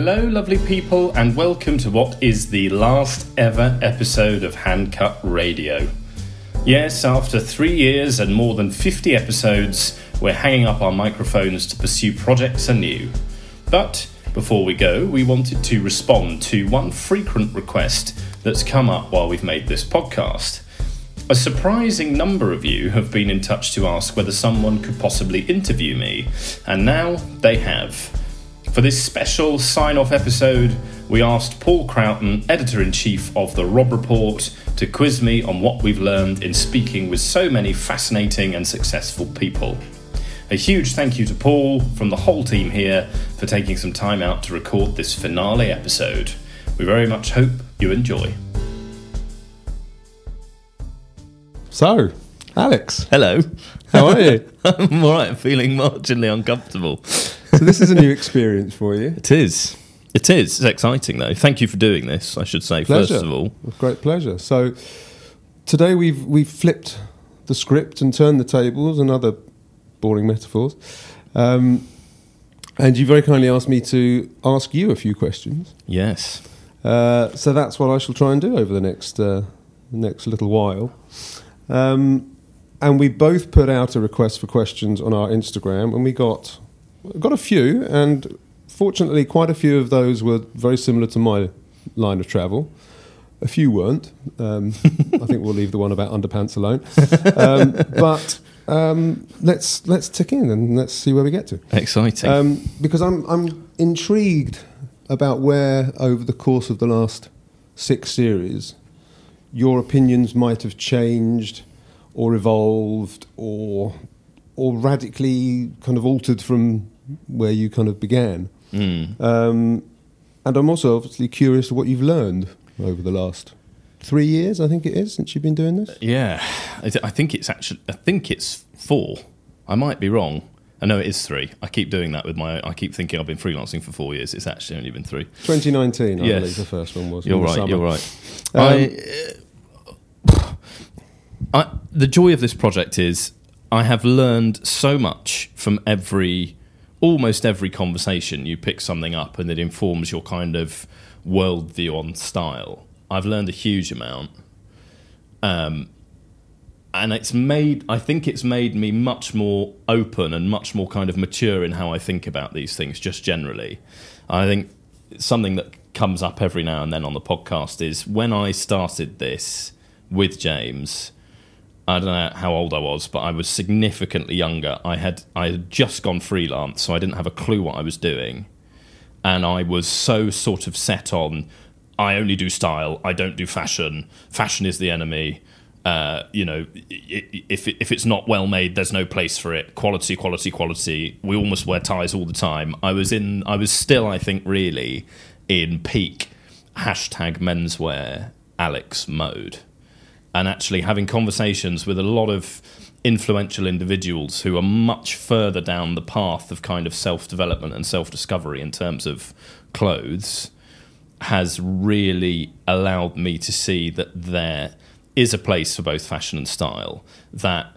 Hello, lovely people, and welcome to what is the last ever episode of Handcut Radio. Yes, after three years and more than 50 episodes, we're hanging up our microphones to pursue projects anew. But before we go, we wanted to respond to one frequent request that's come up while we've made this podcast. A surprising number of you have been in touch to ask whether someone could possibly interview me, and now they have. For this special sign off episode, we asked Paul Croughton, editor in chief of the Robb Report, to quiz me on what we've learned in speaking with so many fascinating and successful people. A huge thank you to Paul from the whole team here for taking some time out to record this finale episode. We very much hope you enjoy. So, Alex, Hello. how are you? I'm all right. I'm feeling marginally uncomfortable. So this is a new experience for you. It is. It is. It's exciting, though. Thank you for doing this. I should say Pleasure. first of all. With great pleasure. So today we've we've flipped the script and turned the tables and other boring metaphors. Um, and you very kindly asked me to ask you a few questions. Yes. Uh, so that's what I shall try and do over the next uh, next little while. Um, and we both put out a request for questions on our Instagram, and we got got a few, and fortunately, quite a few of those were very similar to my line of travel. A few weren't. Um, I think we'll leave the one about underpants alone. Um, but um, let's let's tick in and let's see where we get to. Exciting. Um, because I'm I'm intrigued about where over the course of the last six series your opinions might have changed or evolved or or radically kind of altered from where you kind of began. Mm. Um, and I'm also obviously curious to what you've learned over the last three years. I think it is since you've been doing this. Yeah. I think it's actually. I think it's four. I might be wrong. I know it is three. I keep doing that with my. I keep thinking I've been freelancing for four years. It's actually only been three. 2019, I Yes. believe the first one was. You're right. You're right. Um, I, uh, I, the joy of this project is I have learned so much from every, almost every conversation. You pick something up and it informs your kind of worldview on style. I've learned a huge amount. Um, and it's made, I think it's made me much more open and much more kind of mature in how I think about these things, just generally. I think something that comes up every now and then on the podcast is when I started this with James. I don't know how old I was, but I was significantly younger. I had I had just gone freelance, so I didn't have a clue what I was doing, and I was so sort of set on. I only do style. I don't do fashion. Fashion is the enemy. Uh, you know, if if it's not well made, there's no place for it. Quality, quality, quality. We almost wear ties all the time. I was in. I was still, I think, really in peak hashtag menswear Alex mode and actually having conversations with a lot of influential individuals who are much further down the path of kind of self development and self discovery in terms of clothes has really allowed me to see that there is a place for both fashion and style that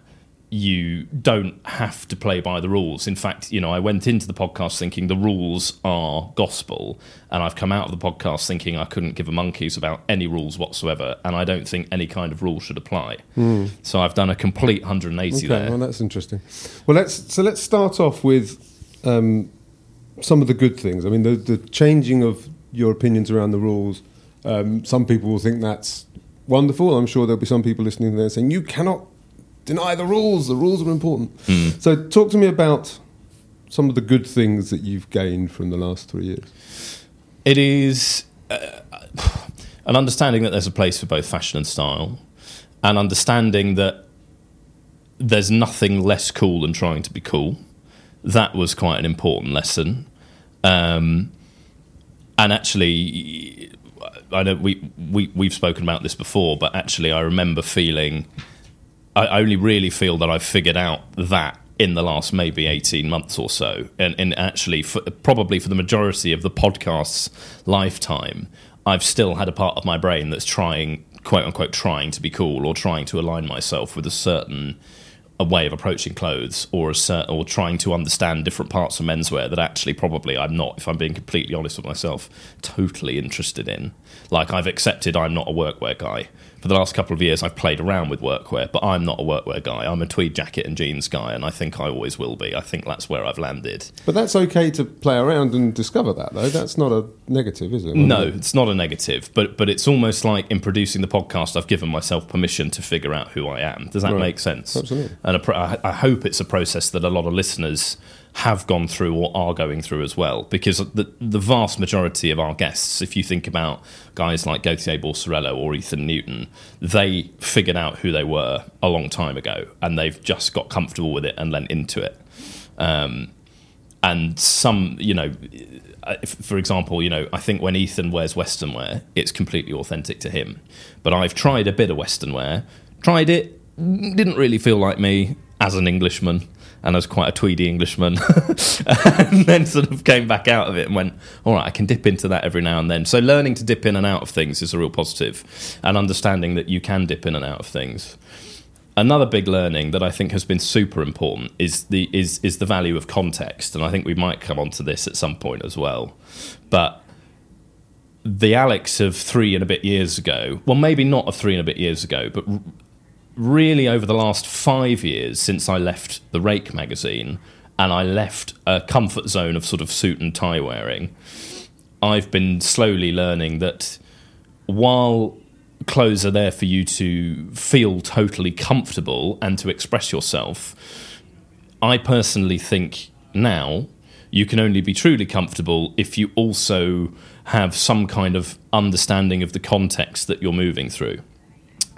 you don't have to play by the rules. In fact, you know, I went into the podcast thinking the rules are gospel, and I've come out of the podcast thinking I couldn't give a monkeys about any rules whatsoever, and I don't think any kind of rule should apply. So I've done a complete 180 Okay, there. well that's interesting. Well, let's so let's start off with um, some of the good things. I mean, the, the changing of your opinions around the rules. Um, some people will think that's wonderful. I'm sure there'll be some people listening there saying you cannot deny the rules. The rules are important. So, talk to me about some of the good things that you've gained from the last three years. It is uh, an understanding that there's a place for both fashion and style, and understanding that there's nothing less cool than trying to be cool. That was quite an important lesson. Um, and actually, I know we, we, we've spoken about this before, but actually, I remember feeling, I only really feel that I've figured out that in the last maybe 18 months or so. And, and actually, for, probably for the majority of the podcast's lifetime, I've still had a part of my brain that's trying, quote unquote, trying to be cool or trying to align myself with a certain a way of approaching clothes or a cer- or trying to understand different parts of menswear that actually probably I'm not, if I'm being completely honest with myself, totally interested in. Like I've accepted I'm not a workwear guy. For the last couple of years, I've played around with workwear, but I'm not a workwear guy. I'm a tweed jacket and jeans guy, and I think I always will be. I think that's where I've landed. But that's okay to play around and discover that, though. That's not a negative, is it? No, it's not a negative, but but it's almost like in producing the podcast, I've given myself permission to figure out who I am. Does that Right. make sense? Absolutely. And a pro- I I hope it's a process that a lot of listeners have gone through or are going through as well, because the the vast majority of our guests, if you think about guys like Gauthier Borsarello or Ethan Newton, they figured out who they were a long time ago, and they've just got comfortable with it and lent into it. Um, and some, you know, for example, you know, I think when Ethan wears Western wear, it's completely authentic to him. But I've tried a bit of Western wear, tried it, didn't really feel like me as an Englishman and as quite a tweedy Englishman, and then sort of came back out of it and went, all right, I can dip into that every now and then. So learning to dip in and out of things is a real positive, and understanding that you can dip in and out of things another big learning that I think has been super important is the is is the value of context, and I think we might come on to this at some point as well. But the Alex of three and a bit years ago, well, maybe not of three and a bit years ago, but really over the last five years since I left the Rake magazine and I left a comfort zone of sort of suit and tie wearing, I've been slowly learning that while clothes are there for you to feel totally comfortable and to express yourself, I personally think now you can only be truly comfortable if you also have some kind of understanding of the context that you're moving through.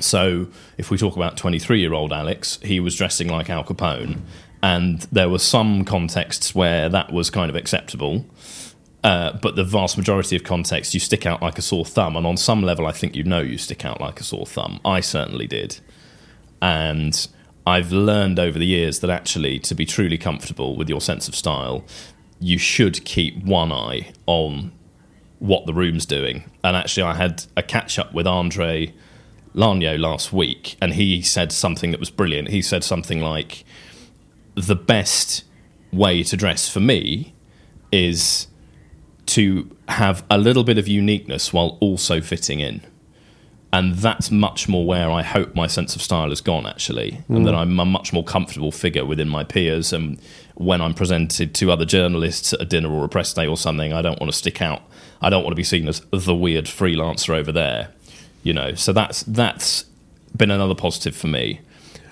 So, if we talk about 23 year old Alex, he was dressing like Al Capone, and there were some contexts where that was kind of acceptable. Uh, but the vast majority of contexts, you stick out like a sore thumb. And on some level, I think you know you stick out like a sore thumb. I certainly did. And I've learned over the years that actually, to be truly comfortable with your sense of style, you should keep one eye on what the room's doing. And actually, I had a catch up with Andre Lanyo last week, and he said something that was brilliant. He said something like, The best way to dress for me is to have a little bit of uniqueness while also fitting in. And that's much more where I hope my sense of style has gone, actually, and that mm. I'm a much more comfortable figure within my peers. And when I'm presented to other journalists at a dinner or a press day or something, I don't want to stick out. I don't want to be seen as the weird freelancer over there, you know. So that's that's been another positive for me.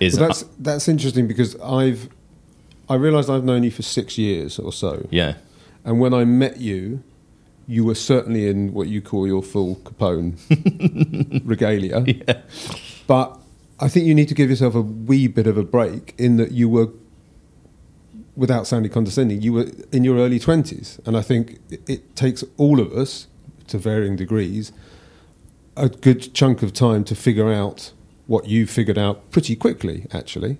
Is Well, that's that's interesting because I've I realised I've known you for six years or so, yeah, and when I met you, you were certainly in what you call your full Capone regalia. yeah. But I think you need to give yourself a wee bit of a break in that you were, without sounding condescending, you were in your early twenties, and I think it, it takes all of us, to varying degrees, a good chunk of time to figure out what you figured out pretty quickly, actually.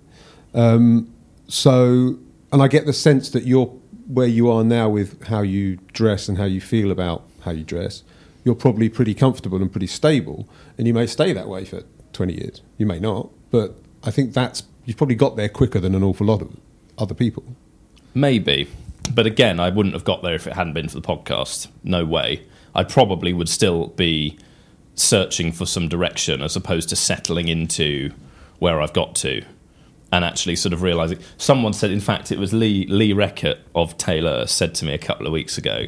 Um, so, and I get the sense that you're where you are now with how you dress and how you feel about how you dress. You're probably pretty comfortable and pretty stable, and you may stay that way for 20 years. You may not, but I think that's you've probably got there quicker than an awful lot of other people. Maybe. But again, I wouldn't have got there if it hadn't been for the podcast. No way. I probably would still be searching for some direction as opposed to settling into where I've got to. And actually, sort of realizing. Someone said, in fact, it was Lee Lee Reckett of Taylor said to me a couple of weeks ago,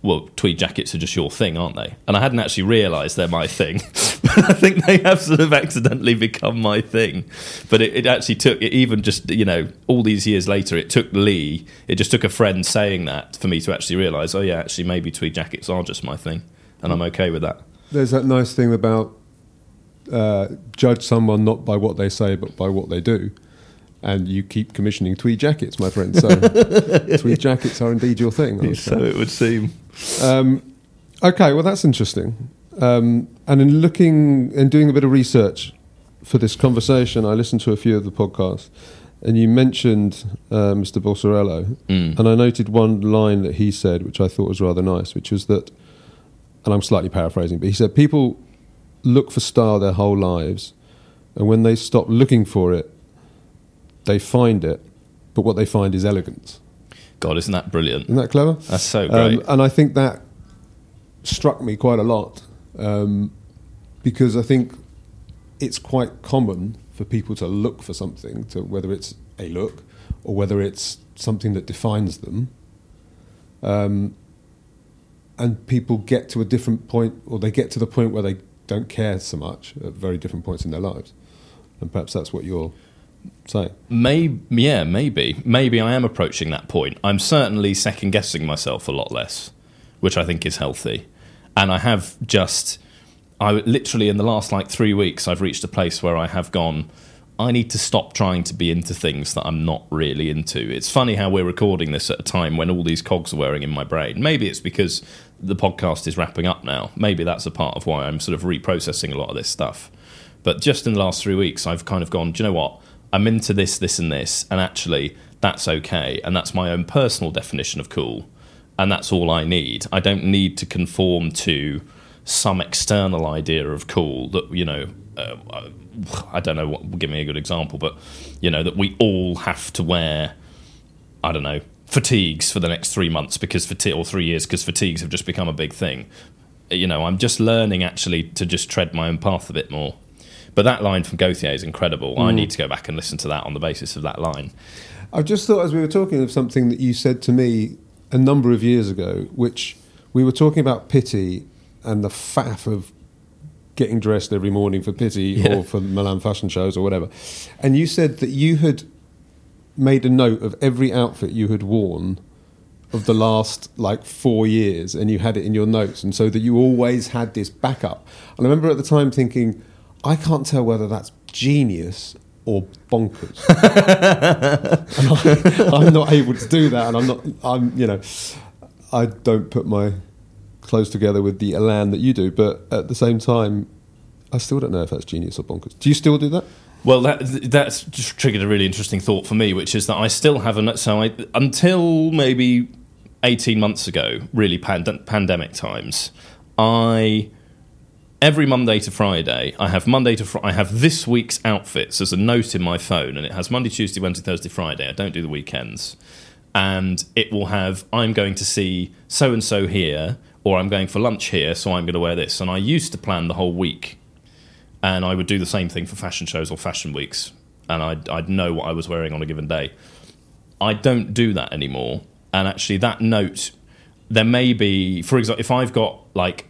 "Well, tweed jackets are just your thing, aren't they?" And I hadn't actually realised they're my thing, but I think they have sort of accidentally become my thing. But it, it actually took it even just you know all these years later. It took Lee. It just took a friend saying that for me to actually realise. Oh yeah, actually maybe tweed jackets are just my thing, and I'm okay with that. There's that nice thing about uh, judge someone not by what they say, but by what they do. And you keep commissioning tweed jackets, my friend. So tweed jackets are indeed your thing. Say. it would seem. Um, okay, well that's interesting. Um, and in looking and doing a bit of research for this conversation, I listened to a few of the podcasts, and you mentioned uh, Mr. Borsarello, Mm. and I noted one line that he said, which I thought was rather nice, which was that, and I'm slightly paraphrasing, but he said people look for style their whole lives, and when they stop looking for it, they find it, but what they find is elegance. God, isn't that brilliant? Isn't that clever? That's so great. Um, and I think that struck me quite a lot um, because I think it's quite common for people to look for something, to whether it's a look or whether it's something that defines them. Um, and people get to a different point, or they get to the point where they don't care so much at very different points in their lives. And perhaps that's what you're saying. Maybe, yeah, maybe. Maybe I am approaching that point. I'm certainly second guessing myself a lot less, which I think is healthy. And I have just, I literally in the last like three weeks, I've reached a place where I have gone, I need to stop trying to be into things that I'm not really into. It's funny how we're recording this at a time when all these cogs are wearing in my brain. Maybe it's because the podcast is wrapping up now. Maybe that's a part of why I'm sort of reprocessing a lot of this stuff. But just in the last three weeks, I've kind of gone, do you know what? I'm into this, this, and this, and actually, that's okay. And that's my own personal definition of cool. And that's all I need. I don't need to conform to some external idea of cool that, you know, uh, I don't know what, give me a good example, but, you know, that we all have to wear, I don't know, fatigues for the next three months because fatigue, or three years because fatigues have just become a big thing. You know, I'm just learning actually to just tread my own path a bit more. But that line from Gauthier is incredible. I mm. need to go back and listen to that on the basis of that line. I've just thought as we were talking of something that you said to me a number of years ago, which we were talking about Pitti and the faff of getting dressed every morning for Pitti Yeah. or for Milan fashion shows or whatever. And you said that you had made a note of every outfit you had worn of the last like four years and you had it in your notes and so that you always had this backup. And i remember at the time thinking i can't tell whether that's genius or bonkers. I, i'm not able to do that and i'm not i'm you know i don't put my clothes together with the elan that you do but at the same time i still don't know if that's genius or bonkers. Do you still do that Well, that that's just triggered a really interesting thought for me, which is that I still haven't. So I until maybe eighteen months ago, really pand- pandemic times, I every Monday to Friday, I have Monday to Fri I have this week's outfits as a note in my phone, and it has Monday, Tuesday, Wednesday, Thursday, Friday. I don't do the weekends, and it will have I'm going to see so and so here, or I'm going for lunch here, so I'm going to wear this. And I used to plan the whole week and I would do the same thing for fashion shows or fashion weeks, and I'd, I'd know what I was wearing on a given day. I don't do that anymore, and actually, that note, there may be, for example, if I've got like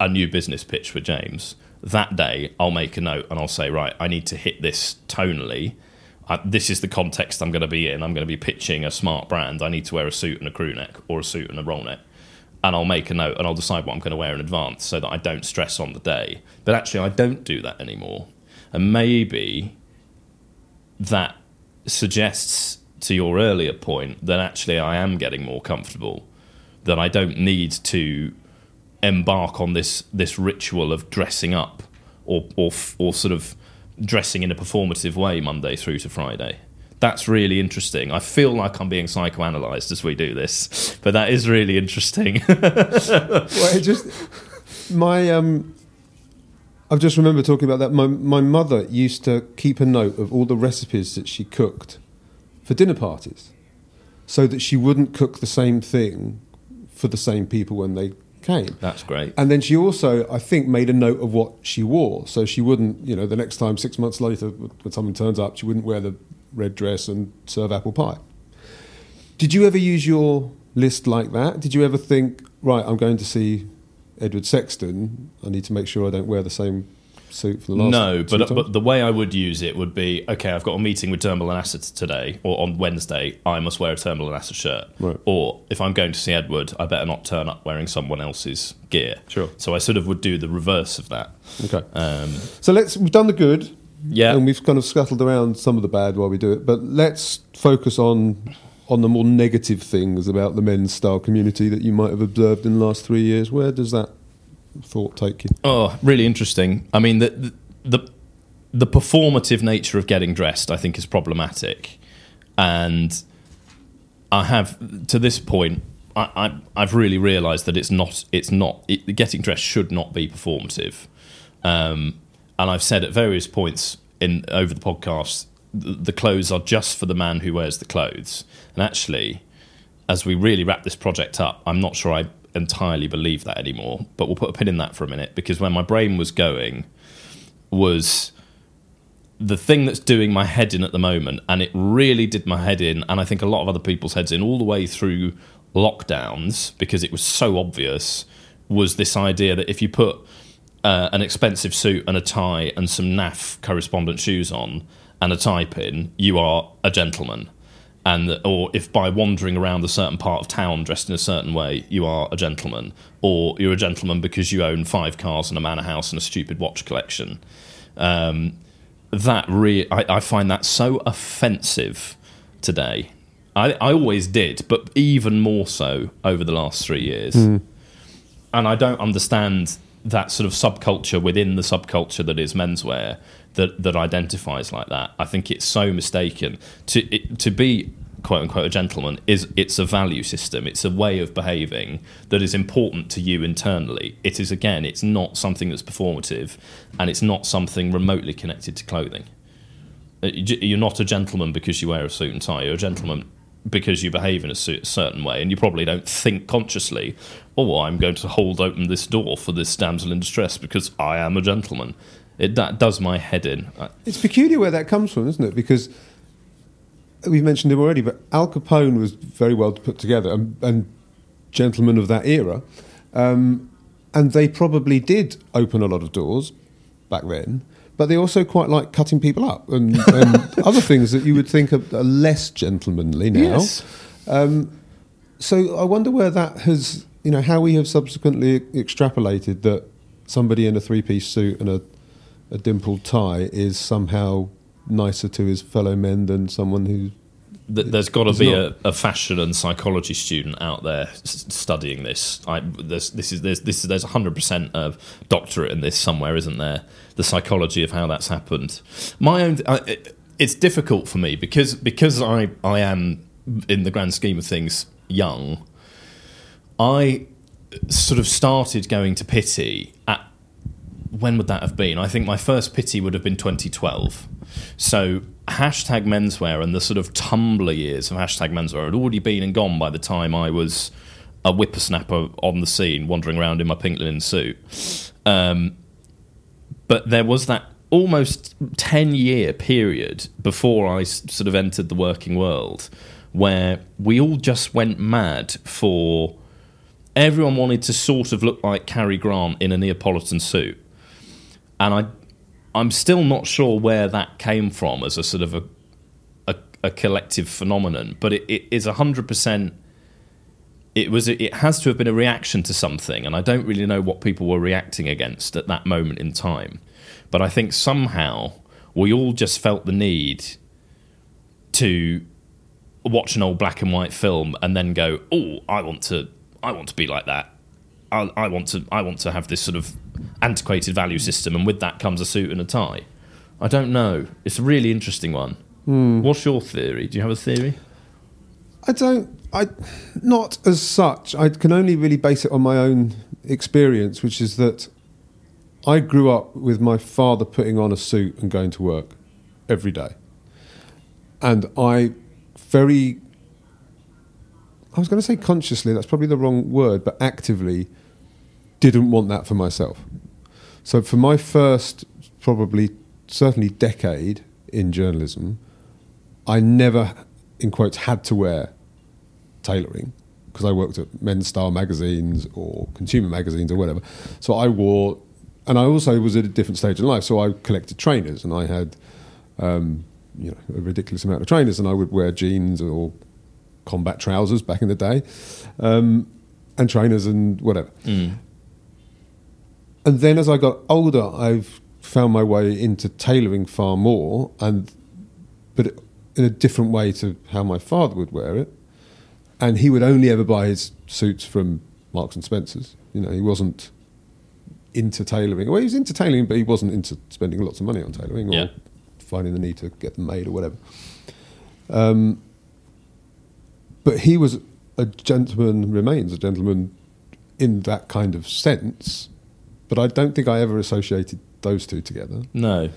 a new business pitch for James, that day I'll make a note and I'll say, right, I need to hit this tonally. Uh, this is the context I'm going to be in. I'm going to be pitching a smart brand. I need to wear a suit and a crew neck, or a suit and a roll neck and I'll make a note and I'll decide what I'm going to wear in advance so that I don't stress on the day. But actually, I don't do that anymore. And maybe that suggests to your earlier point that actually I am getting more comfortable, that I don't need to embark on this, this ritual of dressing up or, or, or sort of dressing in a performative way Monday through to Friday. That's really interesting. I feel like I'm being psychoanalyzed as we do this, but that is really interesting. well, it just my um, I've just remember talking about that. My my mother used to keep a note of all the recipes that she cooked for dinner parties, so that she wouldn't cook the same thing for the same people when they came. That's great. And then she also, I think, made a note of what she wore, so she wouldn't, you know, the next time six months later when someone turns up, she wouldn't wear the red dress and serve apple pie. Did you ever use your list like that? Did you ever think, right, I'm going to see Edward Sexton. I need to make sure I don't wear the same suit for the last. No, but times? but the way I would use it would be okay. I've got a meeting with Turnbull and Asser today, or on Wednesday. I must wear a Turnbull and Asser shirt. Right. Or if I'm going to see Edward, I better not turn up wearing someone else's gear. Sure. So I sort of would do the reverse of that. okay. Um, So let's. We've done the good. Yeah. and we've kind of scuttled around some of the bad while we do it. But let's focus on on the more negative things about the men's style community that you might have observed in the last three years. Where does that thought take you? Oh, really interesting. I mean, the, the the performative nature of getting dressed, I think, is problematic, and I have to this point. I, I, I've really realised that it's not. It's not. It, getting dressed should not be performative, um, and I've said at various points in over the podcast th- the clothes are just for the man who wears the clothes. And actually, as we really wrap this project up, I'm not sure I entirely believe that anymore. But we'll put a pin in that for a minute because when my brain was going, was the thing that's doing my head in at the moment, and it really did my head in, and I think a lot of other people's heads in all the way through lockdowns because it was so obvious, was this idea that if you put uh, an expensive suit and a tie and some naff co-respondent shoes on and a tie pin, you are a gentleman. And or if by wandering around a certain part of town dressed in a certain way, you are a gentleman, or you're a gentleman because you own five cars and a manor house and a stupid watch collection. Um, that re- I, I find that so offensive today. I, I always did, but even more so over the last three years. And I don't understand that sort of subculture within the subculture that is menswear that, that identifies like that. I think it's so mistaken. To it, to be quote unquote a gentleman is it's a value system. It's a way of behaving that is important to you internally. It is again, it's not something that's performative, and it's not something remotely connected to clothing. Uh, You're not a gentleman because you wear a suit and tie. You're a gentleman because you behave in a certain way, and you probably don't think consciously, "Oh, I'm going to hold open this door for this damsel in distress because I am a gentleman." It that does my head in. It's peculiar where that comes from, isn't it? Because we've mentioned him already, but Al Capone was very well put together and, and gentlemen of that era. Um, and they probably did open a lot of doors back then, but they also quite like cutting people up and, and other things that you would think are, are less gentlemanly now. Yes. Um, so I wonder where that has, you know, how we have subsequently extrapolated that somebody in a three-piece suit and a, a dimpled tie is somehow nicer to his fellow men than someone who. Th- there's got to be not. a, a fashion and psychology student out there s- studying this. I, there's, this is there's this is, there's 100 percent of doctorate in this somewhere, isn't there? The psychology of how that's happened. My own, I, it, it's difficult for me because because I I am in the grand scheme of things young. I sort of started going to Pitti at when would that have been? I think my first Pitti would have been 2012. So hashtag menswear and the sort of Tumblr years of hashtag menswear had already been and gone by the time I was a whippersnapper on the scene, wandering around in my pink linen suit. Um, but there was that almost 10 year period before I sort of entered the working world where we all just went mad for everyone wanted to sort of look like Cary Grant in a Neapolitan suit. And I, I'm still not sure where that came from as a sort of a, a, a collective phenomenon, but it, it is 100%. It was. It has to have been a reaction to something, and I don't really know what people were reacting against at that moment in time. But I think somehow we all just felt the need to watch an old black and white film and then go, "Oh, I want to, I want to be like that. I, I want to, I want to have this sort of antiquated value system." And with that comes a suit and a tie. I don't know. It's a really interesting one. Hmm. What's your theory? Do you have a theory? I don't. I not as such. I can only really base it on my own experience, which is that I grew up with my father putting on a suit and going to work every day, and I very. I was going to say consciously. That's probably the wrong word, but actively didn't want that for myself. So for my first, probably certainly decade in journalism, I never, in quotes, had to wear tailoring because I worked at men's style magazines or consumer magazines or whatever. So I wore, and I also was at a different stage in life. So I collected trainers, and I had, um, you know, a ridiculous amount of trainers, and I would wear jeans or combat trousers back in the day, um, and trainers and whatever. And then as I got older, I've found my way into tailoring far more, and but in a different way to how my father would wear it. And he would only ever buy his suits from Marks and Spencers. You know, he wasn't into tailoring. Well, he was into tailoring, but he wasn't into spending lots of money on tailoring or Yeah. finding the need to get them made or whatever. Um, but he was a gentleman, remains a gentleman in that kind of sense. But I don't think I ever associated those two together. No.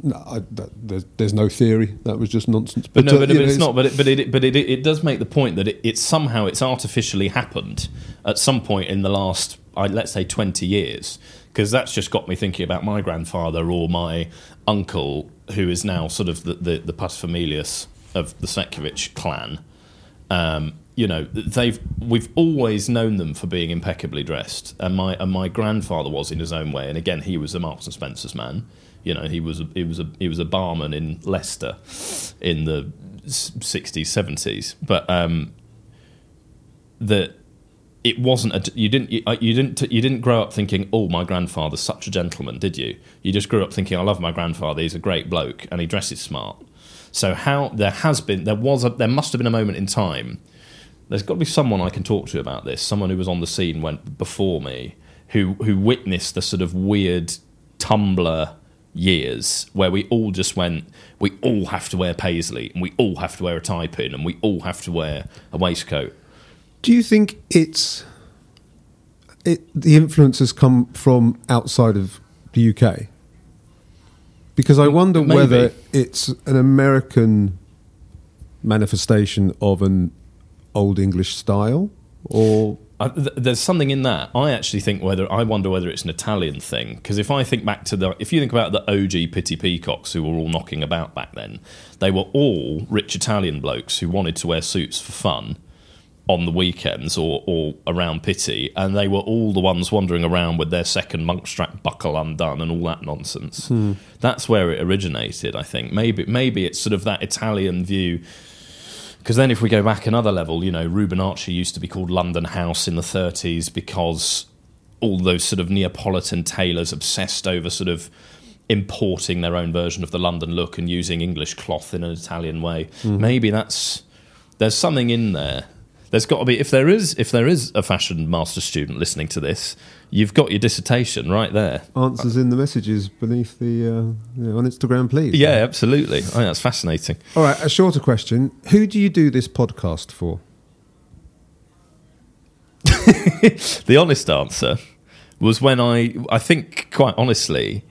No, I, that, there's, there's no theory. That was just nonsense. But, no, uh, but, you but know, it's not. But it, but it, but it, it does make the point that it, it's somehow it's artificially happened at some point in the last, I, let's say, twenty years, because that's just got me thinking about my grandfather or my uncle, who is now sort of the the, the paterfamilias of the Svetkovic clan. Um, you know, they've we've always known them for being impeccably dressed, and my and my grandfather was in his own way, and again he was a Marks and Spencers man. You know, he was a, he was a he was a barman in Leicester in the sixties seventies, but um, that it wasn't a, you didn't you, uh, you didn't you didn't grow up thinking oh my grandfather's such a gentleman did you? You just grew up thinking I love my grandfather. He's a great bloke and he dresses smart. So how there has been there was a, there must have been a moment in time there's got to be someone I can talk to about this someone who was on the scene went before me who who witnessed the sort of weird Tumblr years where we all just went we all have to wear paisley and we all have to wear a tie pin and we all have to wear a waistcoat Do you think it's it the influence has come from outside of the UK? Because I wonder Maybe. whether it's an American manifestation of an old English style or I, th- there's something in that. I actually think whether I wonder whether it's an Italian thing because if I think back to the if you think about the OG Pitti Peacocks who were all knocking about back then, they were all rich Italian blokes who wanted to wear suits for fun on the weekends or, or around Pitti, and they were all the ones wandering around with their second monk strap buckle undone and all that nonsense. Hmm. That's where it originated, I think. Maybe maybe it's sort of that Italian view. Because then, if we go back another level, you know, Rubinacci used to be called London House in the 30s because all those sort of Neapolitan tailors obsessed over sort of importing their own version of the London look and using English cloth in an Italian way. Hmm. Maybe that's there's something in there. There's got to be if there is if there is a fashion master student listening to this, you've got your dissertation right there. answers in the messages beneath the uh, you know, on Instagram, please. Yeah, absolutely. I think that's fascinating. All right, a shorter question: Who do you do this podcast for? the honest answer was when I, I think quite honestly,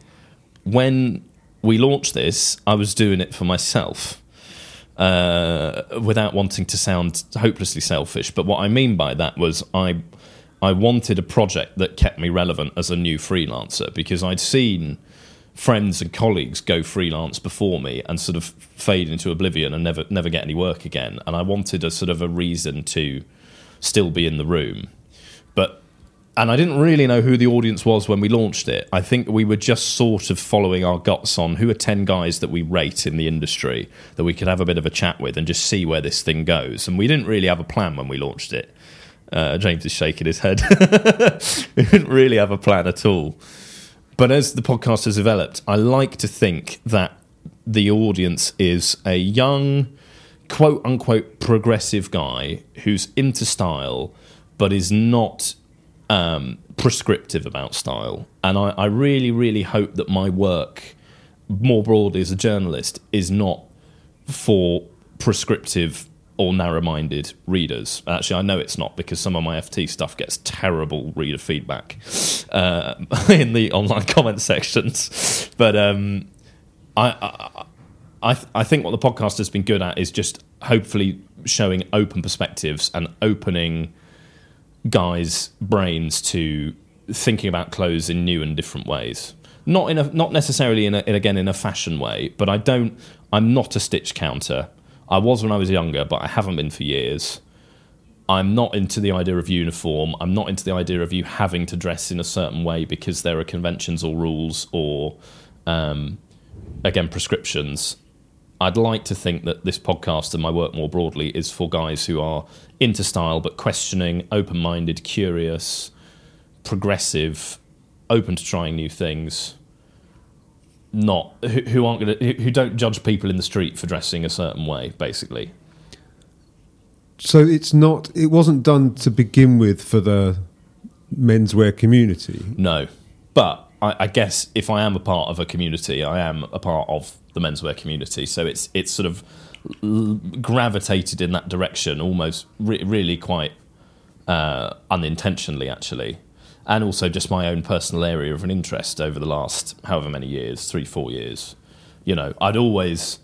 when we launched this, I was doing it for myself uh, without wanting to sound hopelessly selfish. But what I mean by that was I, I wanted a project that kept me relevant as a new freelancer because I'd seen friends and colleagues go freelance before me and sort of fade into oblivion and never never get any work again. And I wanted a sort of a reason to still be in the room. And I didn't really know who the audience was when we launched it. I think we were just sort of following our guts on who are 10 guys that we rate in the industry that we could have a bit of a chat with and just see where this thing goes. And we didn't really have a plan when we launched it. Uh, James is shaking his head. we didn't really have a plan at all. But as the podcast has developed, I like to think that the audience is a young, quote unquote, progressive guy who's into style, but is not um, prescriptive about style. And I, I really, really hope that my work, more broadly as a journalist, is not for prescriptive or narrow-minded readers. Actually, I know it's not because some of my FT stuff gets terrible reader feedback uh, in the online comment sections. But um, I, I, I, I think what the podcast has been good at is just hopefully showing open perspectives and opening guys' brains to thinking about clothes in new and different ways. Not in a, not necessarily in, a, in again in a fashion way, but I don't. I'm not a stitch counter. I was when I was younger, but I haven't been for years. I'm not into the idea of uniform. I'm not into the idea of you having to dress in a certain way because there are conventions or rules or, um, again, prescriptions. I'd like to think that this podcast and my work more broadly is for guys who are into style but questioning, open minded, curious, progressive, open to trying new things. Not who, who aren't going to who don't judge people in the street for dressing a certain way, basically. So it's not. It wasn't done to begin with for the menswear community. No, but I, I guess if I am a part of a community, I am a part of the menswear community. So it's it's sort of gravitated in that direction, almost re- really quite uh, unintentionally, actually, and also just my own personal area of an interest over the last however many years, three four years. You know, I'd always.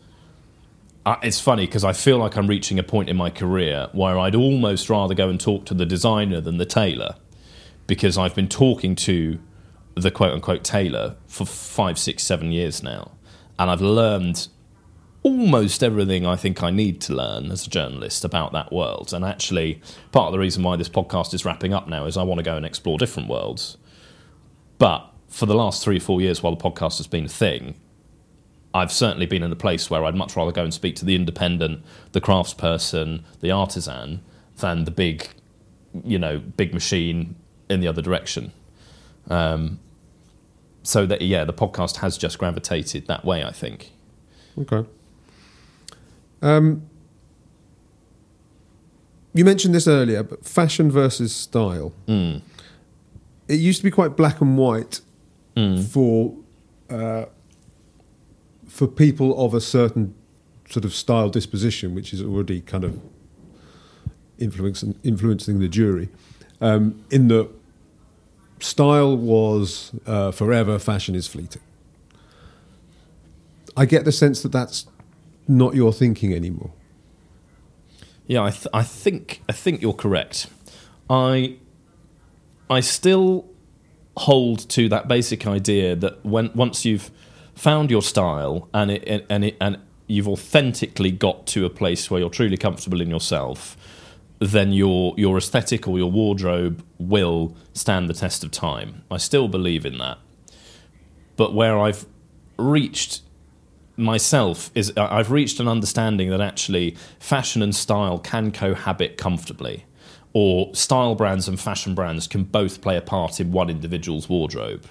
It's funny because I feel like I'm reaching a point in my career where I'd almost rather go and talk to the designer than the tailor because I've been talking to the quote unquote tailor for five, six, seven years now. And I've learned almost everything I think I need to learn as a journalist about that world. And actually, part of the reason why this podcast is wrapping up now is I want to go and explore different worlds. But for the last three or four years, while the podcast has been a thing, I've certainly been in a place where I'd much rather go and speak to the independent, the craftsperson, the artisan, than the big, you know, big machine in the other direction. Um, so that yeah, the podcast has just gravitated that way. I think. Okay. Um, you mentioned this earlier, but fashion versus style. Mm. It used to be quite black and white Mm. for uh, for people of a certain sort of style disposition, which is already kind of influencing influencing the jury. Um, in the style was uh, forever, fashion is fleeting. I get the sense that that's not your thinking anymore. Yeah, I, th- I think I think you're correct. I I still hold to that basic idea that when once you've found your style and it and it and you've authentically got to a place where you're truly comfortable in yourself, then your your aesthetic or your wardrobe will stand the test of time. I still believe in that. But where I've reached myself is I've reached an understanding that actually fashion and style can cohabit comfortably, or style brands and fashion brands can both play a part in one individual's wardrobe,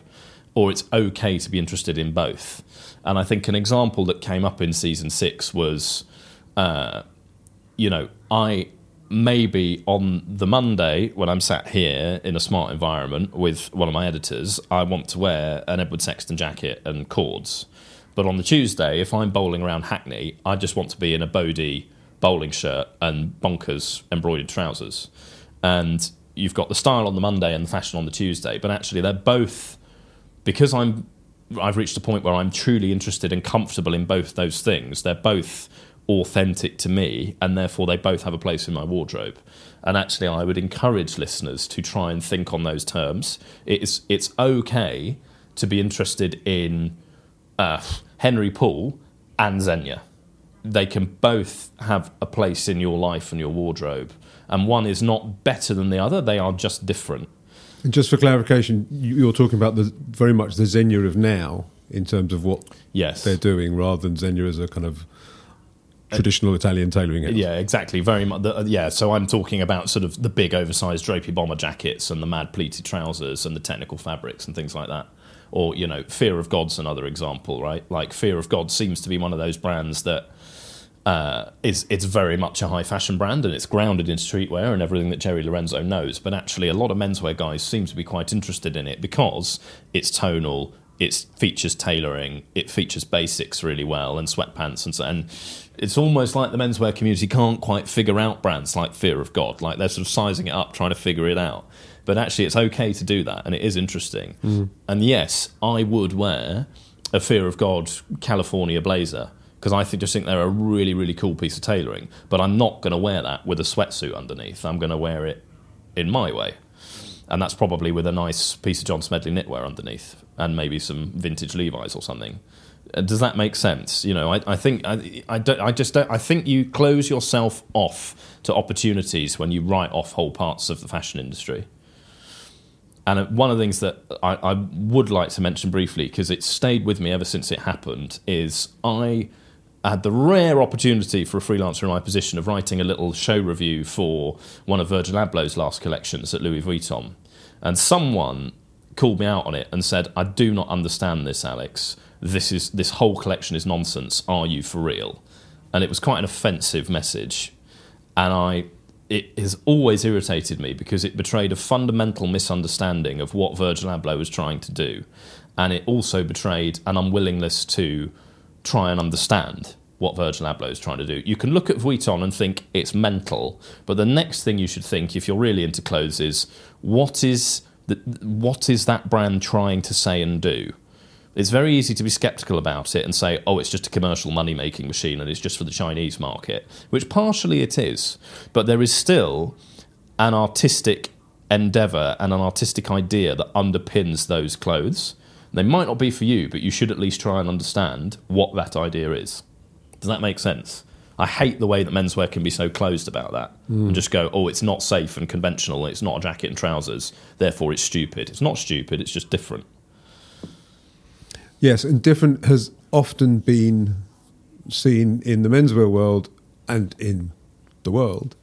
or it's okay to be interested in both. And I think an example that came up in season six was, uh, you know, I maybe on the Monday when I'm sat here in a smart environment with one of my editors, I want to wear an Edward Sexton jacket and cords. But on the Tuesday, if I'm bowling around Hackney, I just want to be in a Bode bowling shirt and bonkers embroidered trousers. And you've got the style on the Monday and the fashion on the Tuesday, but actually they're both because I'm I've reached a point where I'm truly interested and comfortable in both those things. They're both authentic to me, and therefore they both have a place in my wardrobe. And actually, I would encourage listeners to try and think on those terms. It's it's okay to be interested in uh, Henry Poole and Zegna. They can both have a place in your life and your wardrobe, and one is not better than the other. They are just different. And just for clarification, you- you're talking about the very much the Zegna of now in terms of what Yes, they're doing, rather than Zegna as a kind of traditional Italian tailoring house. Yeah, exactly. Very much. The, yeah, so I'm talking about sort of the big oversized drapey bomber jackets and the mad pleated trousers and the technical fabrics and things like that. Or you know, Fear of God's another example, right? Like Fear of God seems to be one of those brands that uh, is it's very much a high fashion brand and it's grounded in streetwear and everything that Jerry Lorenzo knows. But actually, a lot of menswear guys seem to be quite interested in it because it's tonal, it features tailoring, it features basics really well, and sweatpants and so. And it's almost like the menswear community can't quite figure out brands like Fear of God. Like they're sort of sizing it up, trying to figure it out. But actually, it's okay to do that, and it is interesting. Mm. And yes, I would wear a Fear of God California blazer because I think, just think they're a really, really cool piece of tailoring. But I'm not going to wear that with a sweatsuit underneath. I'm going to wear it in my way. And that's probably with a nice piece of John Smedley knitwear underneath and maybe some vintage Levi's or something. Uh, Does that make sense? You know, I, I think I, I, don't, I just don't, I think you close yourself off to opportunities when you write off whole parts of the fashion industry. And uh, one of the things that I, I would like to mention briefly, because it's stayed with me ever since it happened, is I had the rare opportunity for a freelancer in my position of writing a little show review for one of Virgil Abloh's last collections at Louis Vuitton. And someone called me out on it and said, I do not understand this, Alex. This is this whole collection is nonsense. Are you for real? And it was quite an offensive message. And I it has always irritated me because it betrayed a fundamental misunderstanding of what Virgil Abloh was trying to do. And it also betrayed an unwillingness to try and understand what Virgil Abloh is trying to do. You can look at Vuitton and think it's mental, but the next thing you should think, if you're really into clothes, is what is the, what is that brand trying to say and do? It's very easy to be skeptical about it and say, oh, it's just a commercial money making machine and it's just for the Chinese market, which partially it is. But there is still an artistic endeavour and an artistic idea that underpins those clothes. They might not be for you, but you should at least try and understand what that idea is. Does that make sense? I hate the way that menswear can be so closed about that and hmm. just go, oh, it's not safe and conventional, it's not a jacket and trousers, therefore it's stupid. It's not stupid, it's just different. Yes, and different has often been seen in the menswear world and in the world